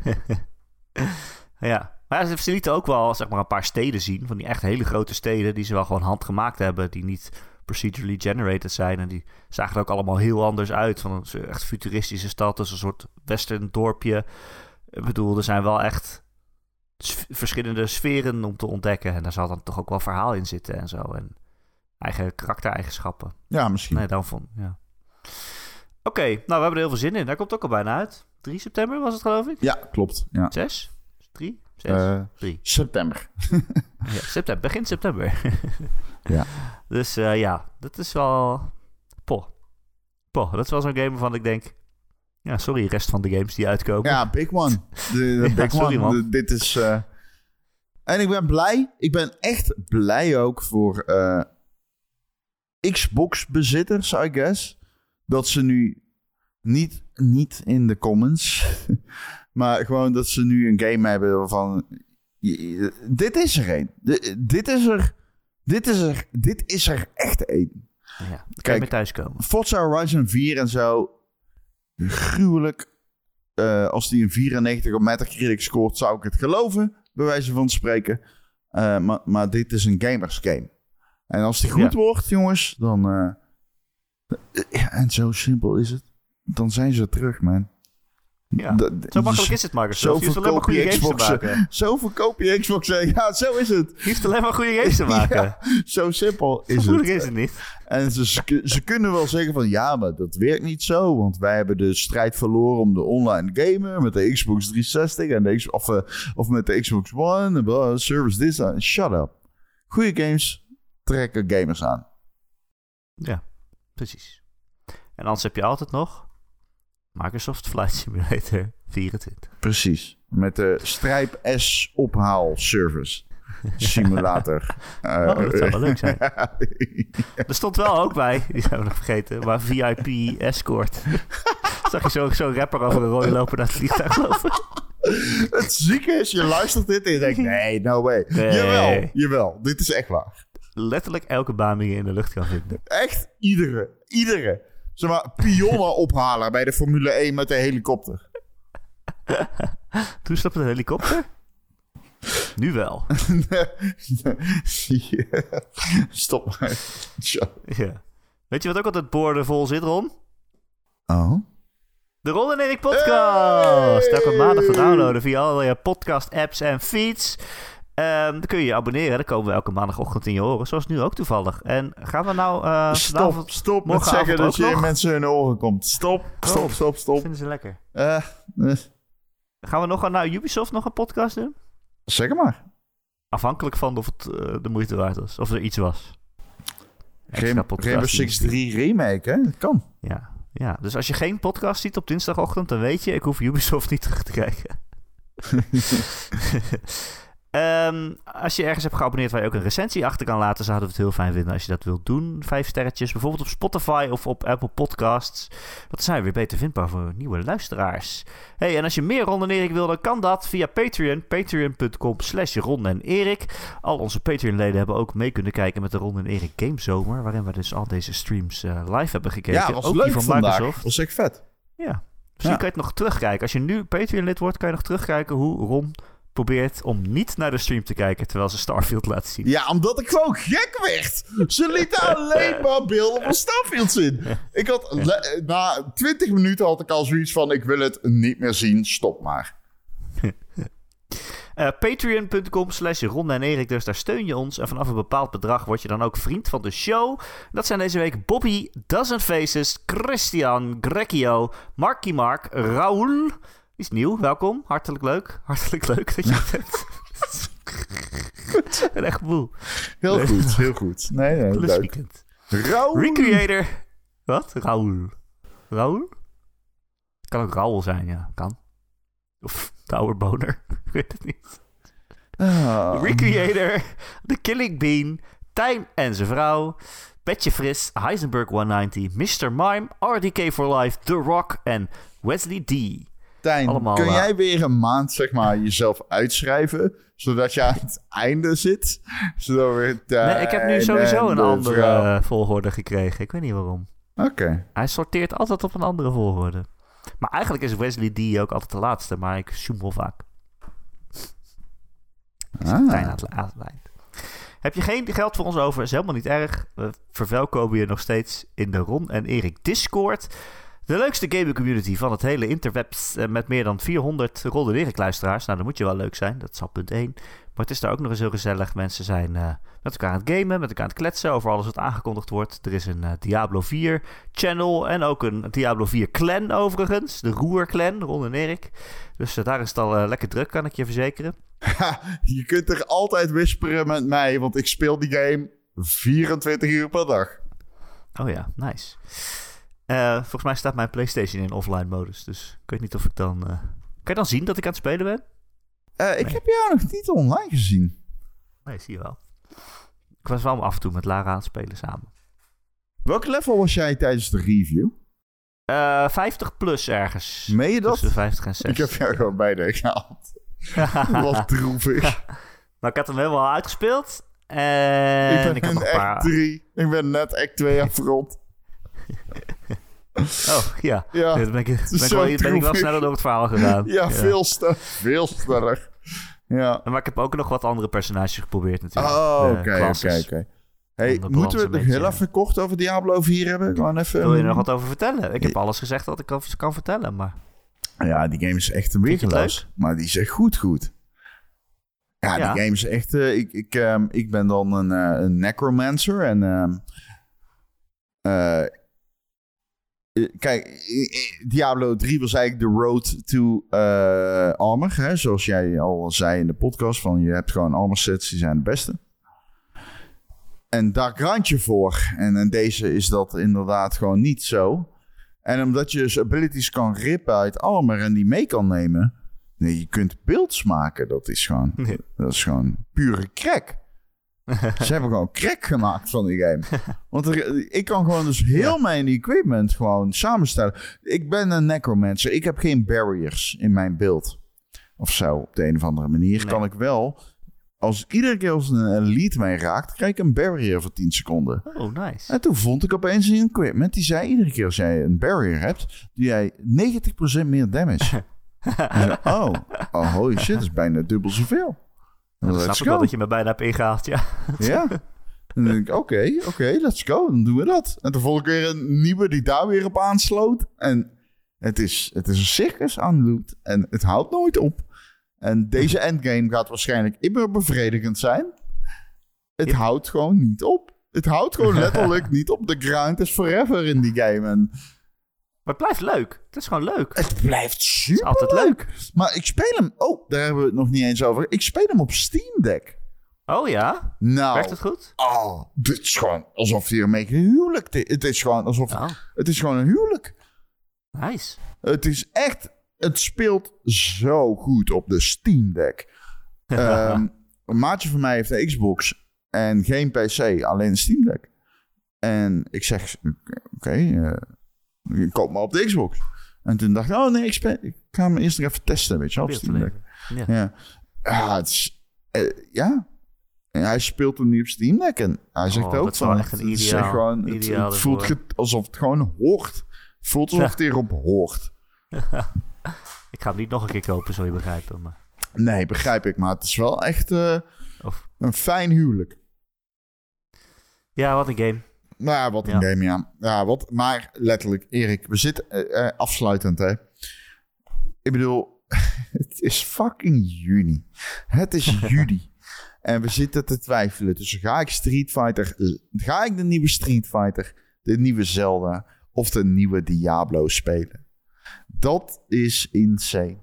ja, maar ze lieten ook wel zeg maar, een paar steden zien. Van die echt hele grote steden die ze wel gewoon handgemaakt hebben. Die niet procedurally generated zijn. En die zagen er ook allemaal heel anders uit. Van een echt futuristische stad. Dus een soort western dorpje. Ik bedoel, er zijn wel echt verschillende sferen om te ontdekken. En daar zal dan toch ook wel verhaal in zitten en zo. En eigen karaktereigenschappen. Ja, misschien. Nee, dan vond ja. Oké, okay, nou, we hebben er heel veel zin in. Daar komt ook al bijna uit. 3 september was het, geloof ik? Ja, klopt. Ja. 6? 3? 6? Uh, 3. September. ja, september. Begin september. ja. Dus uh, ja, dat is wel... Poh. Poh, dat is wel zo'n game waarvan ik denk... Ja, sorry, rest van de games die uitkomen. Ja, big one. De, de ja, big sorry, one. De, dit is... Uh... En ik ben blij. Ik ben echt blij ook voor uh, Xbox-bezitters, I guess. Dat ze nu niet, niet in de comments... maar gewoon dat ze nu een game hebben waarvan... Dit is er een. Dit is er dit is er, dit is er echt één. Ja, kan je thuiskomen. Forza Horizon 4 en zo. Gruwelijk. Uh, als die een 94 op Metacritic scoort, zou ik het geloven. Bij wijze van spreken. Uh, maar, maar dit is een gamers game. En als die goed ja. wordt, jongens, dan... Uh, ja, en zo simpel is het. Dan zijn ze terug, man. Ja, zo makkelijk is het, Microsoft. Zo alleen maar verkoop je goede games te Xbox. maken. Zo verkoop je Xbox. Ja, zo is het. Je hoeft alleen maar goede games te maken. Ja, zo simpel is Zo het. is het niet. En ze, ze, kunnen wel zeggen van ja, maar dat werkt niet zo. Want wij hebben de strijd verloren om de online gamer met de Xbox 360 en de X, of, eh, of met de Xbox One. blah, service this. Shut up. Goede games trekken gamers aan. Ja, precies. En anders heb je altijd nog Microsoft Flight Simulator 24. Precies. Met de Strijp S ophaal service. Simulator. Oh, dat zou wel leuk zijn. Er stond wel ook bij, die zijn we nog vergeten, maar VIP escort. Zag je zo'n zo rapper over een rode lopen naar het vliegtuig lopen? Het zieke is, je luistert dit en je denkt, nee, no way. Nee. Jawel, jawel. Dit is echt waar. Letterlijk elke baan die je in de lucht kan vinden. Echt iedere, iedere. Zeg maar, pionnen ophalen bij de Formule 1 met de helikopter. Toen stap een helikopter? Nu wel. Stop maar. Ja. Weet je wat ook altijd boordevol zit, Ron? Oh? De Ron en Erik podcast. Hey! Elke maandag te downloaden via alle je podcast apps en feeds. Ehm, dan kun je je abonneren. Dan komen we elke maandagochtend in je oren. Zoals nu ook toevallig. En gaan we nou... eh, Stop, vanavond- stop met zeggen dat je in mensen hun oren komt. Stop, stop, Oh. stop, stop. Vinden ze lekker. Eh, eh, Gaan we nog naar Ubisoft nog een podcast doen? zeg maar. Afhankelijk van of het eh, de moeite waard was. Of er iets was. Rainbow Six 3 remake, hè? Dat kan. Ja, ja, dus als je geen podcast ziet op dinsdagochtend, dan weet je, ik hoef Ubisoft niet terug te kijken. Ehm, als je ergens hebt geabonneerd waar je ook een recensie achter kan laten, zouden we het heel fijn vinden als je dat wilt doen. Vijf sterretjes, bijvoorbeeld op Spotify of op Apple Podcasts. Dat zijn we weer beter vindbaar voor nieuwe luisteraars. Hey, en als je meer Ron en Erik wil, dan kan dat via Patreon. Patreon.com slash Ron en Erik. Al onze Patreon-leden hebben ook mee kunnen kijken met de Ron en Erik Gamezomer. Waarin we dus al deze streams eh, live hebben gekeken. Ja, was ook leuk die van vandaag. Microsoft. Was echt vet. Ja. Misschien kan je het nog terugkijken. Als je nu Patreon-lid wordt, kan je nog terugkijken hoe Ron probeert om niet naar de stream te kijken terwijl ze Starfield laten zien. Ja, omdat ik gewoon gek werd. Ze lieten alleen maar beelden van Starfield zien. Ik had, le- na 20 minuten had ik al zoiets van, ik wil het niet meer zien, stop maar. Eh, Patreon.com slash Ron en Erik, dus daar steun je ons. En vanaf een bepaald bedrag word je dan ook vriend van de show. Dat zijn deze week Bobby, Dozen Faces, Christian, Grecchio, Marky Mark, Raoul. Is nieuw, welkom. Hartelijk leuk. Hartelijk leuk dat je er bent. Ben echt moe. Heel goed, heel goed. Nee, nee. Rauw. Recreator. Wat? Raoul. Raoul? Kan ook Raoul zijn, ja. Kan. Of Towerboner. Ik weet het niet. Ah. Recreator. The Killing Bean. Tijn en zijn vrouw. Petje Fris. Heisenberg 190. Mr. Mime. RDK for Life. The Rock. En Wesley D. Tijn, allemaal, kun eh, jij weer een maand, zeg maar, jezelf uitschrijven, zodat je aan het einde zit? Zodat we Nee, ik heb nu sowieso een de andere vrouw- eh, volgorde gekregen. Ik weet niet waarom. Oké. Hij sorteert altijd op een andere volgorde. Maar eigenlijk is Wesley D ook altijd de laatste, maar ik zoom wel vaak. Ah. Aan het, eind. Heb je geen geld voor ons over? Is helemaal niet erg. We verwelkomen je nog steeds in de Ron en Erik Discord. De leukste gaming community van het hele interwebs. eh, Met meer dan 400 Ron en Erik luisteraars. Nou, dat moet je wel leuk zijn. Dat is al punt 1. Maar het is daar ook nog eens heel gezellig. Mensen zijn eh, met elkaar aan het gamen, met elkaar aan het kletsen over alles wat aangekondigd wordt. Er is een eh, Diablo 4 channel en ook een Diablo 4 clan overigens. De Roer clan, Ron en Erik. Dus daar is het al lekker druk, kan ik je verzekeren. Ha, je kunt er altijd whisperen met mij, want ik speel die game 24 uur per dag. Oh ja, nice. Eh, volgens mij staat mijn PlayStation in offline modus. Dus ik weet niet of ik dan. eh, Kan je dan zien dat ik aan het spelen ben? Eh, ik heb jou nog niet online gezien. Nee, zie je wel. Ik was wel af en toe met Lara aan het spelen samen. Welk level was jij tijdens de review? Eh 50 plus ergens. Meen je dat? Tussen de 50 en 60. Ik heb jou gewoon bijna gehaald. Was droevig. maar ik had hem helemaal uitgespeeld. En ik ik, ben had nog een act paar. 3. Ik ben net act 2 afgerond. Oh ja. Ja, dan ben ik, ben ik, wel, zo ben ik wel droevig. sneller door het verhaal gegaan. ja, veel, sta- veel sneller. Ja. Maar ik heb ook nog wat andere personages geprobeerd natuurlijk. Oh, oké, oké, oké. Hey, moeten we het nog heel even kort over Diablo 4 hebben? Gewoon even... Wil je er nog wat over vertellen? Ik heb alles gezegd wat ik over kan vertellen, maar... Ja, die game is echt een weergeloos. Maar die is echt goed, goed. Ja, Ja. die game is echt... eh, ik, ik, ehm, ik ben dan een, eh, een necromancer en... ehm, eh, eh, kijk, eh, eh, Diablo 3 was eigenlijk de road to eh, armor. Hè? Zoals jij al zei in de podcast. Van je hebt gewoon armor sets, die zijn de beste. En daar grind je voor. En in deze is dat inderdaad gewoon niet zo. En omdat je dus abilities kan rippen uit armor en die mee kan nemen. Nee, je kunt beelds maken. Dat is gewoon, Nee. dat is gewoon pure crack. Ze hebben gewoon crack gemaakt van die game. Want er- ik kan gewoon dus heel mijn equipment gewoon samenstellen. Ik ben een necromancer. Ik heb geen barriers in mijn beeld. Of zo, op de een of andere manier. Nee. Kan ik wel... Als iedere keer als een elite mij raakt, krijg ik een barrier voor 10 seconden. Oh, nice. En toen vond ik opeens een equipment die zei: iedere keer als jij een barrier hebt, doe jij 90% meer damage. Zei, oh, oh, holy shit, dat is bijna dubbel zoveel. Dan Let's snap ik go. wel dat je me bijna hebt ingehaald, ja. Ja. En dan denk ik: oké, oké, let's go, dan doen we dat. En toen vond ik weer een nieuwe die daar weer op aansloot. En het is, het is een circus aan loot. En het houdt nooit op. En deze endgame gaat waarschijnlijk immer bevredigend zijn. Het Ja. houdt gewoon niet op. Het houdt gewoon letterlijk niet op. De grind is forever in die game. En Maar het blijft leuk. Het is gewoon leuk. Het blijft super is altijd leuk. Maar ik speel hem... Oh, daar hebben we het nog niet eens over. Ik speel hem op Steam Deck. Oh ja? Nou, Werkt het goed? oh, dit is gewoon alsof je ermee gehuwelijk... Het is gewoon alsof... Oh, Het is gewoon een huwelijk. nice. Het is echt... Het speelt zo goed op de Steam Deck. Ehm, een maatje van mij heeft een Xbox en geen PC, alleen een Steam Deck. En ik zeg, oké, eh, koop maar op de Xbox. En toen dacht ik, oh nee, ik, ga hem eerst nog even testen, weet je wel, op Steam. Ja. Ja, ja, het is, eh, ja. En hij speelt hem nu op Steam Deck en hij zegt Oh, ook van, echt een het ideaal- echt gewoon, het, het voelt ge- alsof het gewoon hoort. Het voelt alsof Ja. het hierop hoort. Ik ga hem niet nog een keer kopen, zul je begrijpen. Maar... Nee, begrijp ik, maar het is wel echt eh, een fijn huwelijk. Ja, wat een game. Nou ja, wat een Ja. game, ja. ja wat, maar letterlijk, Erik, we zitten eh, eh, afsluitend, hè. Ik bedoel, het is fucking juni. Het is juli. en we zitten te twijfelen tussen ga ik Street Fighter, ga ik de nieuwe Street Fighter, de nieuwe Zelda of de nieuwe Diablo spelen. Dat is insane.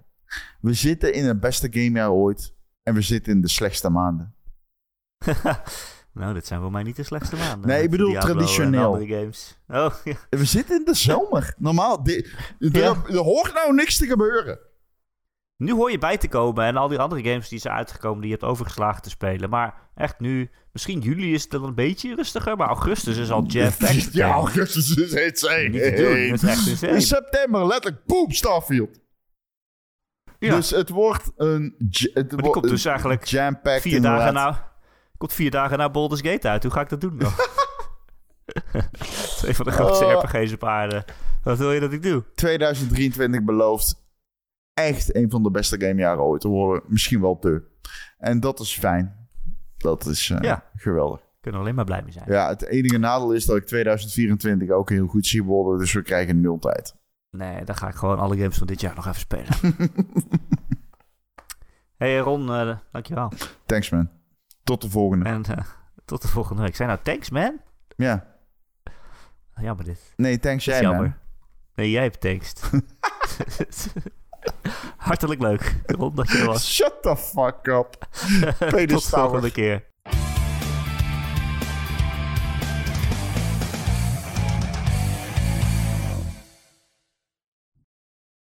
We zitten in het beste gamejaar ooit en we zitten in de slechtste maanden. nou, dit zijn voor mij niet de slechtste maanden. Nee, ik bedoel Diablo traditioneel. andere games. Oh, ja. We zitten in de zomer. Normaal, er, Ja. hoort nou niks te gebeuren. Nu hoor je bij te komen en al die andere games die zijn uitgekomen die je hebt overgeslagen te spelen. Maar echt nu, misschien juli is het dan een beetje rustiger, maar augustus is al jam-packed. Ja, augustus is insane. Niet te doen, dat is echt insane. In september, letterlijk, boom, Starfield. Ja. Dus het wordt een... Het die komt dus eigenlijk vier dagen na, komt vier dagen na Baldur's Gate uit. Hoe ga ik dat doen dan? Twee van de grootste Oh. RPG's op aarde. Wat wil je dat ik doe? 2023 belooft echt een van de beste gamejaren ooit te worden. Misschien wel de. En dat is fijn. Dat is eh, Ja. geweldig. Kunnen alleen maar blij mee zijn. Ja, het enige nadeel is dat ik 2024 ook heel goed zie worden. Dus we krijgen nul tijd. Nee, dan ga ik gewoon alle games van dit jaar nog even spelen. hey Ron, eh, dankjewel. Thanks man. Tot de volgende. En eh, tot de volgende week. Zijn nou thanks man? Ja. Jammer dit. Nee, thanks jij jammer. man. Nee, jij hebt thanks. Hartelijk leuk, Ron, dat je was. Shut the fuck up. Tot de volgende keer.